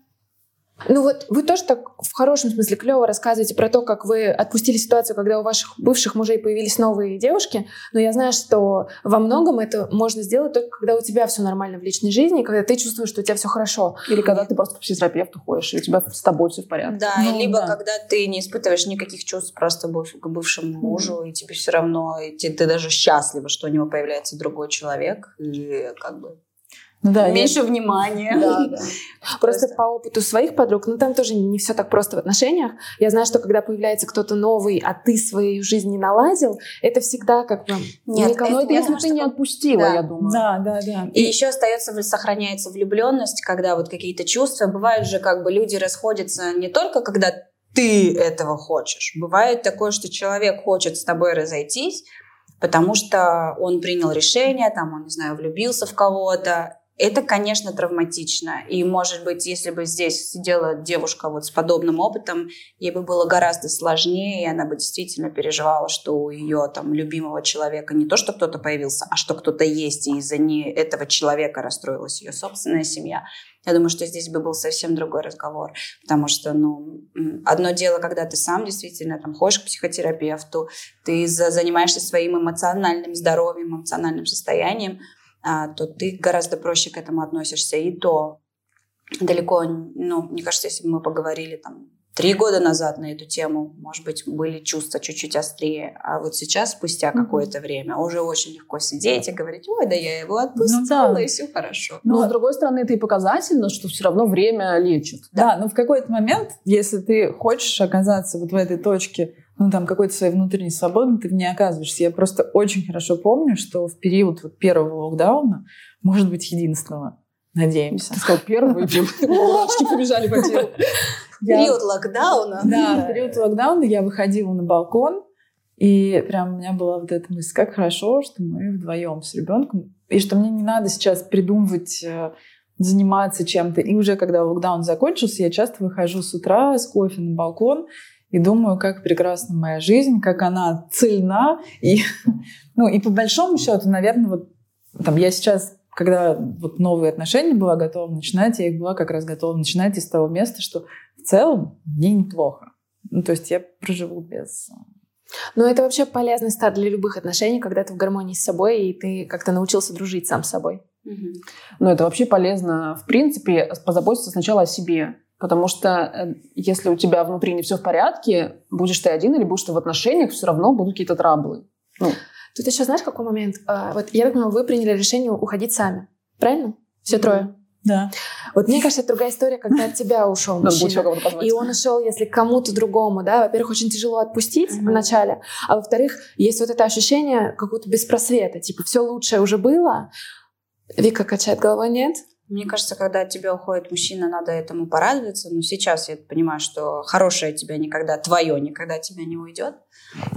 Ну вот вы тоже так в хорошем смысле клево рассказываете про то, как вы отпустили ситуацию, когда у ваших бывших мужей появились новые девушки, но я знаю, что во многом это можно сделать только когда у тебя все нормально в личной жизни, когда ты чувствуешь, что у тебя все хорошо.
Или когда ты просто к психотерапевту ходишь, и у тебя с тобой все в порядке.
Да,
Ну,
либо
да.
когда ты не испытываешь никаких чувств просто к бывшему мужу, и тебе все равно, и те- ты даже счастлива, что у него появляется другой человек, и как бы
Ну да, я-
меньше внимания.
Да, да.
Просто по опыту своих подруг, ну там тоже не все так просто в отношениях. Я знаю, что когда появляется кто-то новый, а ты свою жизнь не наладил, это всегда как бы
Нет,
никому
это
это
я
если
думаю,
ты не отпустила,
Да.
я думаю.
Да, да, да.
И еще остается, сохраняется влюбленность, когда вот какие-то чувства. Бывает же, как бы люди расходятся не только когда ты этого хочешь. Бывает такое, что человек хочет с тобой разойтись, потому что он принял решение, там, он, не знаю, влюбился в кого-то. Это, конечно, травматично. И, может быть, если бы здесь сидела девушка вот с подобным опытом, ей бы было гораздо сложнее, и она бы действительно переживала, что у ее там любимого человека не то, что кто-то появился, а что кто-то есть, и из-за не этого человека расстроилась ее собственная семья. Я думаю, что здесь бы был совсем другой разговор, потому что, ну, одно дело, когда ты сам действительно там ходишь к психотерапевту, ты за- занимаешься своим эмоциональным здоровьем, эмоциональным состоянием, то ты гораздо проще к этому относишься. И то далеко, ну, мне кажется, если бы мы поговорили там три года назад на эту тему, может быть, были чувства чуть-чуть острее. А вот сейчас, спустя какое-то время, уже очень легко сидеть и говорить, ой, да я его отпустила,
Ну да.
и все хорошо.
Но,
Ну,
с другой стороны, это и показательно, что все равно время лечит.
Да, но в какой-то момент, если ты хочешь оказаться вот в этой точке, ну, там, какой-то своей внутренней свободы, ты в ней оказываешься. Я просто очень хорошо помню, что в период вот первого локдауна, может быть, единственного, надеемся.
Ты сказал первый, и мурашки побежали по телу.
Период локдауна.
Да, в период локдауна я выходила на балкон, и прям у меня была вот эта мысль, как хорошо, что мы вдвоем с ребенком, и что мне не надо сейчас придумывать, э, заниматься чем-то. И уже когда локдаун закончился, я часто выхожу с утра с кофе на балкон и думаю, как прекрасна моя жизнь, как она цельна. И, ну, и по большому счету, наверное, вот там я сейчас когда вот новые отношения была готова начинать, я их была как раз готова начинать из того места, что в целом мне неплохо. Ну, то есть я проживу без...
Но это вообще полезный старт для любых отношений, когда ты в гармонии с собой, и ты как-то научился дружить сам с собой.
Мгм.
Но это вообще полезно, в принципе, позаботиться сначала о себе. Потому что э, если у тебя внутри не все в порядке, будешь ты один или будешь ты в отношениях, все равно будут какие-то траблы. Ну,
Тут еще знаешь, какой момент? А, вот я так понимаю, вы приняли решение уходить сами. Правильно? Все трое.
Да.
Вот мне кажется, это другая история, когда от тебя ушел
Надо
мужчина. И он ушел, если к кому-то другому, да, во-первых, очень тяжело отпустить
Мгм.
вначале, а во-вторых, есть вот это ощущение какого-то беспросвета, типа все лучшее уже было. Вика качает головой, нет?
Мне кажется, когда от тебя уходит мужчина, надо этому порадоваться. Но сейчас я понимаю, что хорошее тебя никогда, твое никогда тебя не уйдет.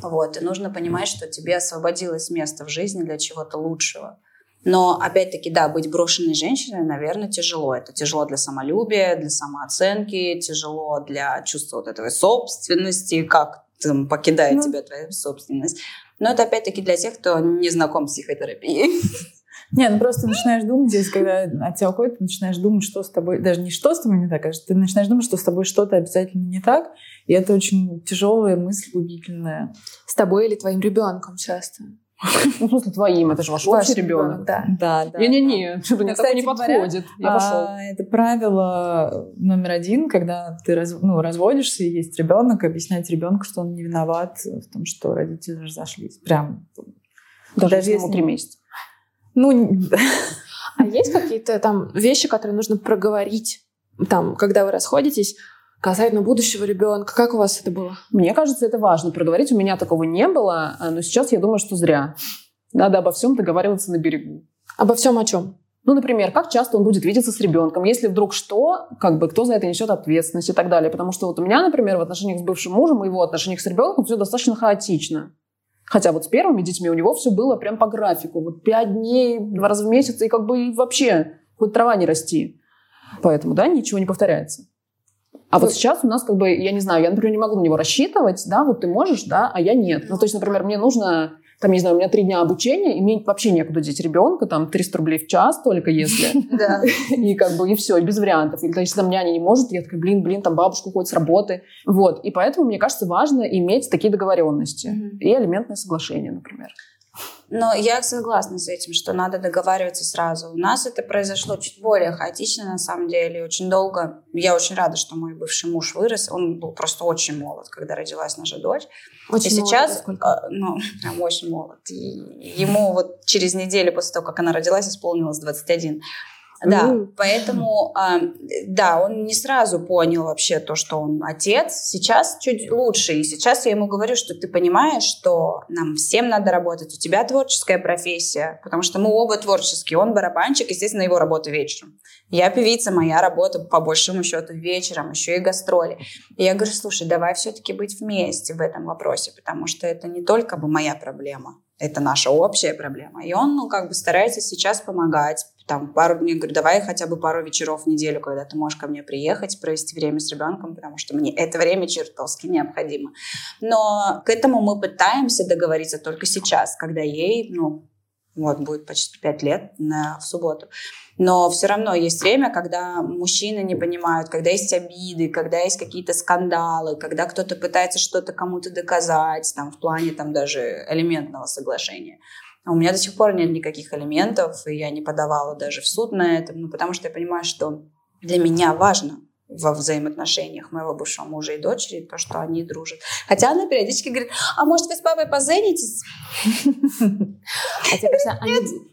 Вот. И нужно понимать, что тебе освободилось место в жизни для чего-то лучшего. Но, опять-таки, да, быть брошенной женщиной, наверное, тяжело. Это тяжело для самолюбия, для самооценки, тяжело для чувства вот этой собственности, как там, покидает
Ну.
тебя твоя собственность. Но это, опять-таки, для тех, кто не знаком с психотерапией.
Не, ну просто начинаешь думать, здесь, когда от тебя уходит, ты начинаешь думать, что с тобой, даже не что с тобой не так, а что ты начинаешь думать, что с тобой что-то обязательно не так, и это очень тяжелая мысль, губительная.
С тобой или твоим ребенком часто.
Ну, в смысле, твоим, это же ваш
Ваш
общий ребенок.
да.
Да, да.
Не-не-не, что-то мне
Кстати
такое не
говоря,
подходит. Я пошел.
А, это правило номер один, когда ты раз- ну, разводишься и есть ребенок, объяснять ребенку, что он не виноват в том, что родители разошлись. Прям.
Даже,
даже
если ему
если-
три месяца.
Ну,
А есть какие-то там вещи, которые нужно проговорить, там, когда вы расходитесь, касательно будущего ребенка? Как у вас это было?
Мне кажется, это важно проговорить. У меня такого не было, а, но сейчас я думаю, что зря. Надо обо всем договариваться на берегу.
Обо всем о чем?
Ну, например, как часто он будет видеться с ребенком, если вдруг что, как бы кто за это несет ответственность и так далее. Потому что вот у меня, например, в отношениях с бывшим мужем и его отношениях с ребенком все достаточно хаотично. Хотя вот с первыми детьми у него все было прям по графику. Вот пять дней, два раза в месяц, и как бы и вообще хоть трава не расти. Поэтому, да, ничего не повторяется. А вот
Вы-
сейчас у нас как бы, я не знаю, я, например, не могу на него рассчитывать, да, вот ты можешь, да, а я нет. Ну, то есть, например, мне нужно, там, не знаю, у меня три дня обучения, и мне вообще некуда деть ребенка, там, 300 рублей в час только если. И как бы, и все, и без вариантов. Или то есть там няня не может, я такая, блин, блин, там бабушка уходит с работы. Вот. И поэтому, мне кажется, важно иметь такие договоренности. И алиментное соглашение, например.
Но я согласна с этим, что надо договариваться сразу. У нас это произошло чуть более хаотично, на самом деле, очень долго. Я очень рада, что мой бывший муж вырос. Он был просто очень молод, когда родилась наша дочь.
Очень
и сейчас,
сколько?
а, ну, прям очень молод. И ему вот через неделю после того, как она родилась, исполнилось 21. Да,
Мгм.
поэтому, а, да, он не сразу понял вообще то, что он отец. Сейчас чуть лучше. И сейчас я ему говорю, что ты понимаешь, что нам всем надо работать. У тебя творческая профессия, потому что мы оба творческие. Он барабанщик, естественно, его работа вечером. Я певица, моя работа по большому счету вечером, еще и гастроли. И я говорю, слушай, давай все-таки быть вместе в этом вопросе, потому что это не только бы моя проблема, это наша общая проблема. И он, ну, как бы старается сейчас помогать. Там пару дней, говорю, давай хотя бы пару вечеров в неделю, когда ты можешь ко мне приехать, провести время с ребенком, потому что мне это время чертовски необходимо. Но к этому мы пытаемся договориться только сейчас, когда ей, ну, вот, будет почти пять лет на, в субботу. Но все равно есть время, когда мужчины не понимают, когда есть обиды, когда есть какие-то скандалы, когда кто-то пытается что-то кому-то доказать, там, в плане там, даже элементного соглашения. А у меня до сих пор нет никаких элементов, и я не подавала даже в суд на это, ну, потому что я понимаю, что для меня важно во взаимоотношениях моего бывшего мужа и дочери, то, что они дружат. Хотя она периодически говорит, а может вы с папой позенитесь?
А тебе кажется,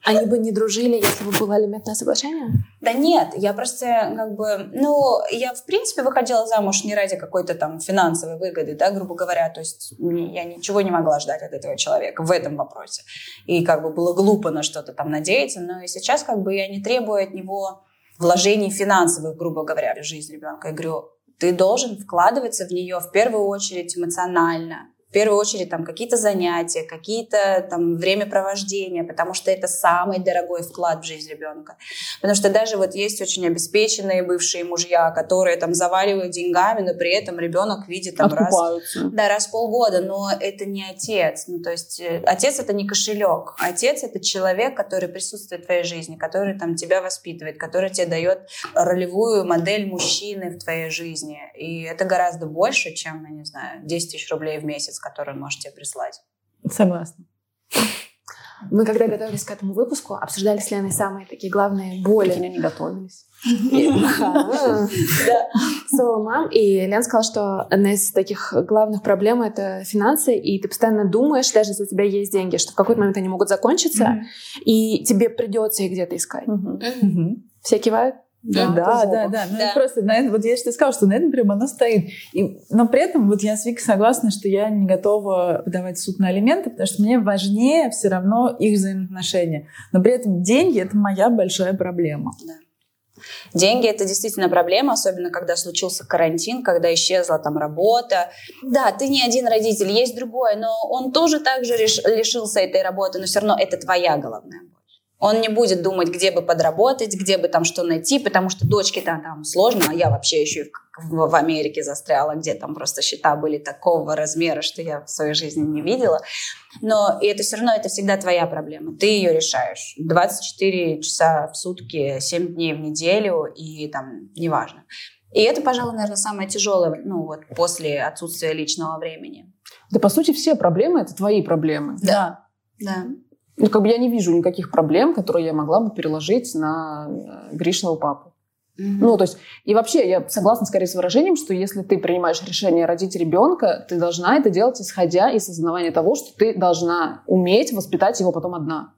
они, бы не дружили, если бы было алиментное соглашение?
Да нет, я просто как бы, ну, я в принципе выходила замуж не ради какой-то там финансовой выгоды, да, грубо говоря, то есть я ничего не могла ждать от этого человека в этом вопросе. И как бы было глупо на что-то там надеяться, но и сейчас как бы я не требую от него вложений финансовых, грубо говоря, в жизнь ребенка. Я говорю, ты должен вкладываться в нее в первую очередь эмоционально, в первую очередь там какие-то занятия, какие-то там времяпровождения, потому что это самый дорогой вклад в жизнь ребенка. Потому что даже вот есть очень обеспеченные бывшие мужья, которые там заваливают деньгами, но при этом ребенок видит там раз
Откупаются.
да, раз в полгода, но это не отец. Ну, то есть э, отец это не кошелек. Отец это человек, который присутствует в твоей жизни, который там тебя воспитывает, который тебе дает ролевую модель мужчины в твоей жизни. И это гораздо больше, чем, я не знаю, 10 тысяч рублей в месяц, которые он может тебе прислать.
Согласна.
Мы, когда готовились к этому выпуску, обсуждали с Леной самые такие главные боли.
Или не готовились.
Соло мам. И Лен сказала, что одна из таких главных проблем — это финансы, и ты постоянно думаешь, даже если у тебя есть деньги, что в какой-то момент они могут закончиться, и тебе придется их где-то искать. Все кивают?
Да, да, да, да. Ну,
Да.
просто на это, вот я что сказала, что на этом прям оно стоит. И, но при этом вот я с Викой согласна, что я не готова подавать суд на алименты, потому что мне важнее все равно их взаимоотношения. Но при этом деньги — это моя большая проблема.
Деньги это действительно проблема, особенно когда случился карантин, когда исчезла там работа. Да, ты не один родитель, есть другой, но он тоже также реш- лишился этой работы, но все равно это твоя головная боль. Он не будет думать, где бы подработать, где бы там что найти, потому что дочке-то там сложно, а я вообще еще и в, в Америке застряла, где там просто счета были такого размера, что я в своей жизни не видела. Но и это все равно, это всегда твоя проблема. Ты ее решаешь. 24 часа в сутки, 7 дней в неделю и там неважно. И это, пожалуй, наверное, самое тяжелое, ну вот после отсутствия личного времени.
Да, по сути, все проблемы — это твои проблемы.
Да.
Да.
Ну, как бы я не вижу никаких проблем, которые я могла бы переложить на э, Гришного папу. Ну, то есть, и вообще, я согласна скорее с выражением, что если ты принимаешь решение родить ребенка, ты должна это делать, исходя из осознавания того, что ты должна уметь воспитать его потом одна.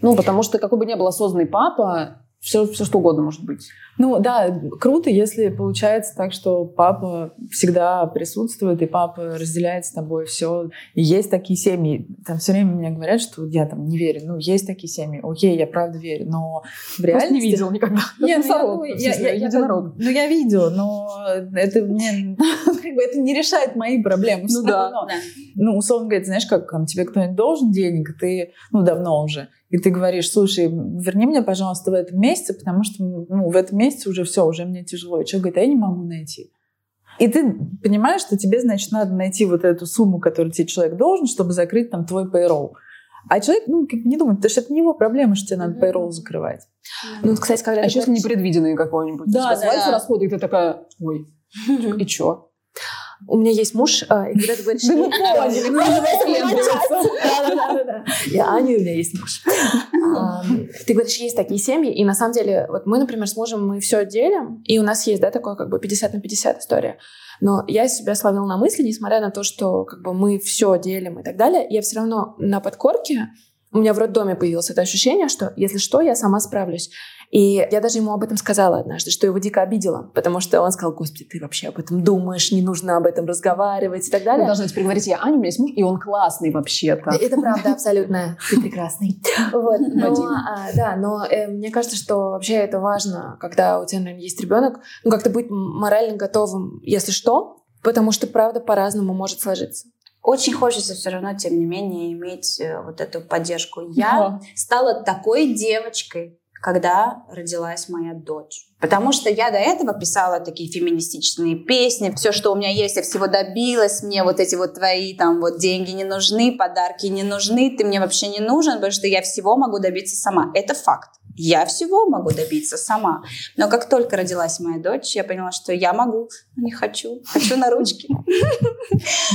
Ну, потому что какой бы ни был осознанный папа, все, все что угодно может быть.
Ну да, круто, если получается так, что папа всегда присутствует, и папа разделяет с тобой все. И есть такие семьи. Там все время мне говорят, что я там не верю. Ну, есть такие семьи. Окей, я правда верю. Но в
Просто
реальности...
не видел никогда.
Нет, ну, я я- я- я-
единорог.
Ну, я видела, но это мне... Это не решает мои проблемы.
Ну да.
Ну, условно говоря, знаешь, как тебе кто-нибудь должен денег, и ты, ну, давно уже, и ты говоришь, слушай, верни мне, пожалуйста, в этом месяце, потому что, ну, в этом месяце уже все, уже мне тяжело. И человек говорит, а я не могу найти. И ты понимаешь, что тебе, значит, надо найти вот эту сумму, которую тебе человек должен, чтобы закрыть там твой payroll. А человек, ну, как бы не думает, потому что это не его проблема, что тебе надо payroll закрывать.
Ну, вот, кстати, когда
А еще если непредвиденные какой-нибудь.
Да,
То есть развалится
да.
расходы, и ты такая, ой, и чё?
У меня есть муж, а, и когда ты говоришь...
Да мы поняли, мы уже выследоваться.
Я Аня, у меня есть муж.
Ты говоришь, есть такие семьи, и на самом деле, вот мы, например, с мужем, мы все делим, и у нас есть, да, такое как бы 50 на 50 история. Но я себя словила на мысли, несмотря на то, что как бы мы все делим и так далее, я все равно на подкорке, у меня в роддоме появилось это ощущение, что если что, я сама справлюсь. И я даже ему об этом сказала однажды, что его дико обидела, потому что он сказал, господи, ты вообще об этом думаешь, не нужно об этом разговаривать и так
Мы
далее.
должны теперь говорить, я Аня, у меня есть муж, и он классный вообще-то.
Это правда, абсолютно. Ты прекрасный. Вот. Но, а, да, но э, мне кажется, что вообще это важно, когда у тебя, наверное, есть ребенок, ну как-то быть морально готовым, если что, потому что правда по-разному может сложиться.
Очень хочется все равно, тем не менее, иметь э, вот эту поддержку. Я стала такой девочкой, когда родилась моя дочь. Потому что я до этого писала такие феминистичные песни, все, что у меня есть, я всего добилась, мне вот эти вот твои там вот деньги не нужны, подарки не нужны, ты мне вообще не нужен, потому что я всего могу добиться сама. Это факт. Я всего могу добиться сама. Но как только родилась моя дочь, я поняла, что я могу, но не хочу. Хочу на ручки.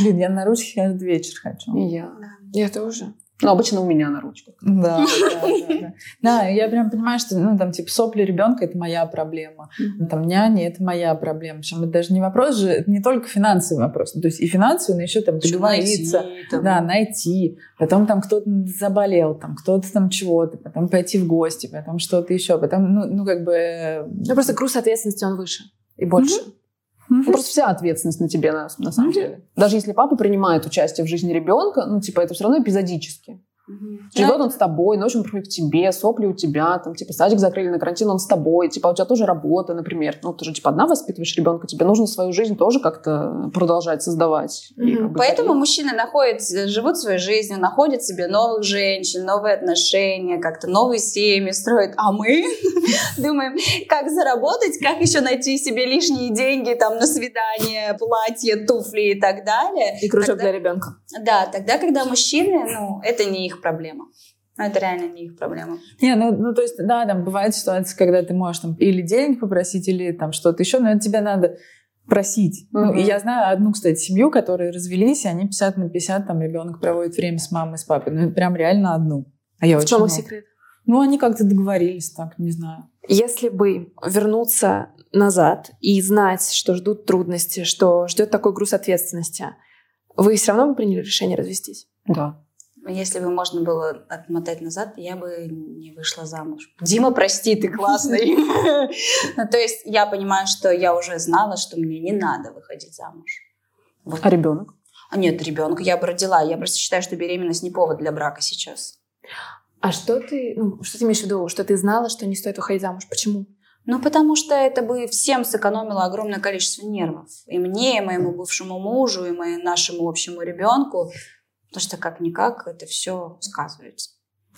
Блин, я на ручки каждый вечер хочу.
И я.
Я тоже.
Ну, обычно у меня на ручках.
Да, да, да, да. Да, я прям понимаю, что, ну, там, типа, сопли ребенка — это моя проблема. Там, няни — это моя проблема. Причем это даже не вопрос же, это не только финансовый вопрос. Ну, то есть и финансовый, но еще там договориться. Да, найти. Потом там кто-то заболел, там кто-то там чего-то, потом пойти в гости, потом что-то еще. Потом, ну, ну как бы...
Ну просто груз ответственности он выше и больше.
Ну, просто вся ответственность на тебе, на, на самом деле. Даже если папа принимает участие в жизни ребенка, ну, типа, это все равно эпизодически. Живет он с тобой, ночью он приходит к тебе, сопли у тебя, там, типа, садик закрыли на карантин, он с тобой, типа, у тебя тоже работа, например. Ну, ты же, типа, одна воспитываешь ребенка, тебе нужно свою жизнь тоже как-то продолжать создавать. И,
Мгм.
как бы,
Поэтому
карьеру.
мужчины находят, живут своей жизнью, находят себе новых женщин, новые отношения, как-то новые семьи строят. А мы думаем, как заработать, как еще найти себе лишние деньги там на свидание, платье, туфли и так далее.
И кружок для ребенка.
Да, тогда, когда мужчины, ну, это не их проблема. Ну, это реально не их проблема.
Не, ну, ну, то есть, да, там бывают ситуации, когда ты можешь там или денег попросить, или там что-то еще, но это тебе надо просить. Ну,
Мгм.
и я знаю одну, кстати, семью, которые развелись, и они 50 на 50, там ребенок проводит время с мамой, с папой. Ну, прям реально одну. А я
В чем их
много.
секрет?
Ну, они как-то договорились так, не знаю.
Если бы вернуться назад и знать, что ждут трудности, что ждет такой груз ответственности, вы все равно бы приняли решение развестись?
Да.
Если бы можно было отмотать назад, я бы не вышла замуж. Дима, прости, ты классный. То есть я понимаю, что я уже знала, что мне не надо выходить замуж.
А ребенок?
А нет, ребенка я бы родила. Я просто считаю, что беременность не повод для брака сейчас.
А что ты, ну, что ты имеешь в виду, что ты знала, что не стоит выходить замуж? Почему?
Ну, потому что это бы всем сэкономило огромное количество нервов. И мне, и моему бывшему мужу, и моему нашему общему ребенку. Потому что как-никак это все сказывается.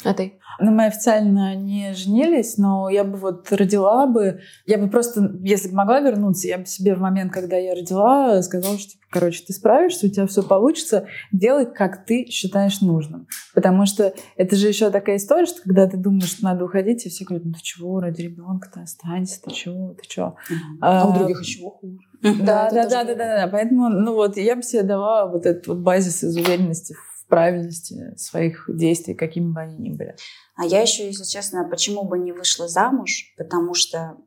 А ты?
Ну, мы официально не женились, но я бы вот родила бы, я бы просто, если бы могла вернуться, я бы себе в момент, когда я родила, сказала, что, типа, короче, ты справишься, у тебя все получится, делай, как ты считаешь нужным. Потому что это же еще такая история, что когда ты думаешь, что надо уходить, и все говорят, ну ты чего, ради ребенка-то останься, ты чего, ты чего.
А, а у других еще хуже.
Да, да, да, да, да, да. Поэтому, ну вот, я бы себе дала вот этот вот базис из уверенности в правильности своих действий, какими бы они ни были.
А я еще, если честно, почему бы не вышла замуж? Потому что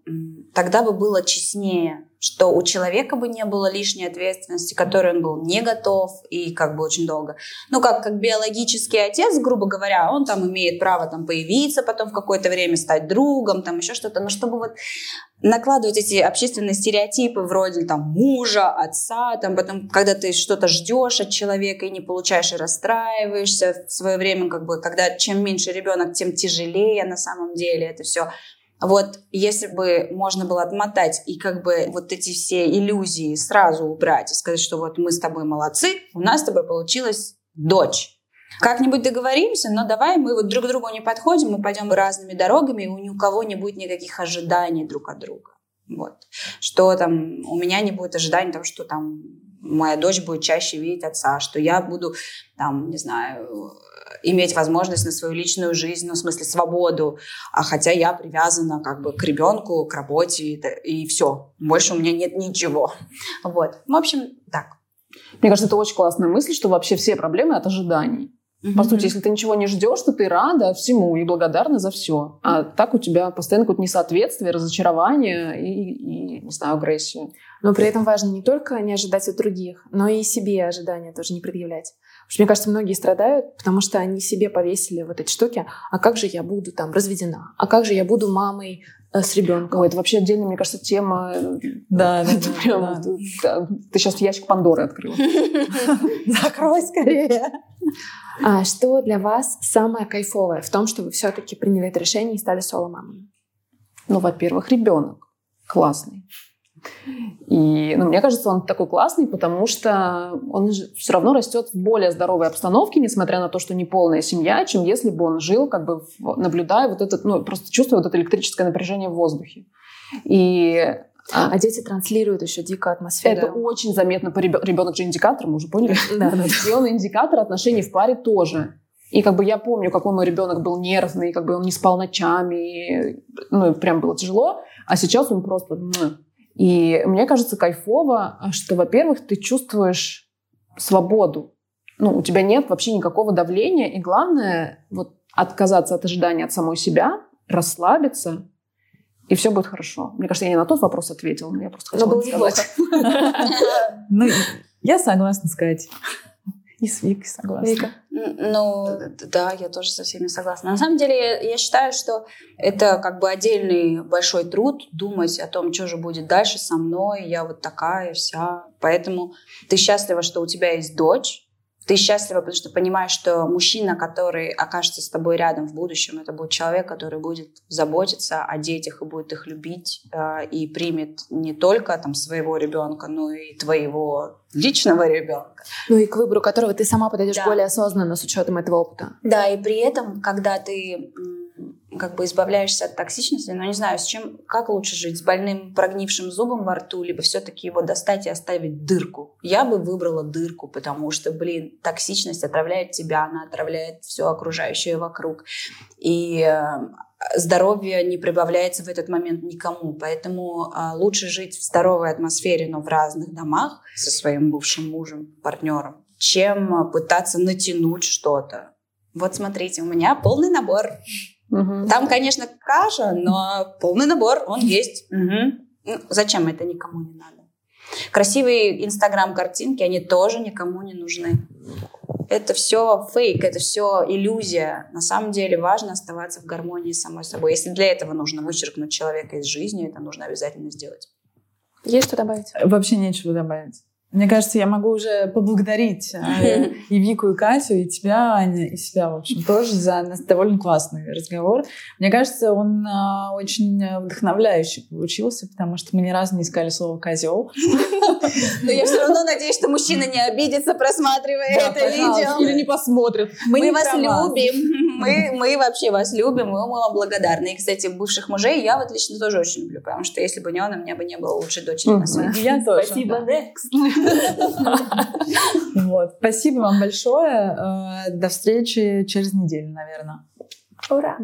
тогда бы было честнее, что у человека бы не было лишней ответственности, которой он был не готов и как бы очень долго. Ну, как, как биологический отец, грубо говоря, он там имеет право там появиться, потом в какое-то время стать другом, там еще что-то. Но чтобы вот накладывать эти общественные стереотипы вроде там мужа, отца, там потом, когда ты что-то ждешь от человека и не получаешь и расстраиваешься в свое время, как бы, когда чем меньше ребенок, тем тяжелее на самом деле это все. Вот если бы можно было отмотать и как бы вот эти все иллюзии сразу убрать и сказать, что вот мы с тобой молодцы, у нас с тобой получилась дочь. Как-нибудь договоримся, но давай мы вот друг к другу не подходим, мы пойдем разными дорогами, и у кого не будет никаких ожиданий друг от друга. Вот. Что там, у меня не будет ожиданий того, что там моя дочь будет чаще видеть отца, что я буду, там, не знаю, иметь возможность на свою личную жизнь, ну, в смысле, свободу, а хотя я привязана как бы к ребенку, к работе, и, и все. Больше у меня нет ничего. Вот. В общем, так.
Мне кажется, это очень классная мысль, что вообще все проблемы от ожиданий. По сути, если ты ничего не ждешь, то ты рада всему и благодарна за все. А так у тебя постоянно какое-то несоответствие, разочарование и, и, не знаю, агрессия.
Но при этом важно не только не ожидать от других, но и себе ожидания тоже не предъявлять. Потому что, мне кажется, многие страдают, потому что они себе повесили вот эти штуки. А как же я буду там разведена? А как же я буду мамой э, с ребенком?
Ой, это вообще отдельная, мне кажется, тема.
Да, да,
это прям, да. Ты сейчас ящик Пандоры открыла.
Закрой скорее.
А что для вас самое кайфовое в том, что вы все-таки приняли это решение и стали соло-мамами?
Ну, во-первых, ребенок классный. И ну, мне кажется, он такой классный, потому что он все равно растет в более здоровой обстановке, несмотря на то, что не полная семья, чем если бы он жил, как бы наблюдая вот этот, ну, просто чувствуя вот это электрическое напряжение в воздухе. И
а, а дети транслируют еще дикую атмосферу.
Это очень заметно по ребенок, ребенок же индикатор, мы уже поняли. Да, да. И он индикатор отношений в паре тоже. И как бы я помню, какой мой ребенок был нервный, как бы он не спал ночами, ну, прям было тяжело. А сейчас он просто и мне кажется кайфово, что, во-первых, ты чувствуешь свободу. Ну, у тебя нет вообще никакого давления. И главное, вот отказаться от ожидания от самой себя, расслабиться, и все будет хорошо. Мне кажется, я не на тот вопрос ответила, но я просто хотела
было неплохо.
Ну, я согласна сказать. И с Викой согласна.
Вика? Ну, да, я тоже со всеми согласна. На самом деле, я считаю, что это как бы отдельный большой труд думать о том, что же будет дальше со мной, я вот такая вся. Поэтому ты счастлива, что у тебя есть дочь, ты счастлива, потому что понимаешь, что мужчина, который окажется с тобой рядом в будущем, это будет человек, который будет заботиться о детях и будет их любить э, и примет не только там своего ребенка, но и твоего личного ребенка.
Ну и к выбору которого ты сама подойдешь да. более осознанно с учетом этого опыта.
Да, и при этом, когда ты как бы избавляешься от токсичности, но не знаю, с чем, как лучше жить, с больным прогнившим зубом во рту, либо все-таки его достать и оставить дырку. Я бы выбрала дырку, потому что, блин, токсичность отравляет тебя, она отравляет все окружающее вокруг. И э, здоровье не прибавляется в этот момент никому. Поэтому э, лучше жить в здоровой атмосфере, но в разных домах со своим бывшим мужем, партнером, чем пытаться натянуть что-то. Вот смотрите, у меня полный набор. Угу. Там, конечно, каша, но полный набор, он есть. Угу. Ну, зачем это никому не надо? Красивые инстаграм-картинки, они тоже никому не нужны. это все фейк, это все иллюзия. На самом деле важно оставаться в гармонии с самой собой. Если для этого нужно вычеркнуть человека из жизни, это нужно обязательно сделать.
Есть что добавить?
Вообще нечего добавить. Мне кажется, я могу уже поблагодарить э, и Вику, и Катю, и тебя, Аня, и себя, в общем, тоже за довольно классный разговор. Мне кажется, он э, очень вдохновляющий получился, потому что мы ни разу не искали слово «козел».
Но я все равно надеюсь, что мужчина не обидится, просматривая это видео.
Или не посмотрит.
Мы вас любим. Мы, мы вообще вас любим, мы вам благодарны. И, кстати, бывших мужей я вот лично тоже очень люблю, потому что если бы не он, у меня бы не было лучшей дочери на свете.
Я тоже.
Спасибо, Next.
Вот. Спасибо вам большое. Э, до встречи через неделю, наверное.
Ура!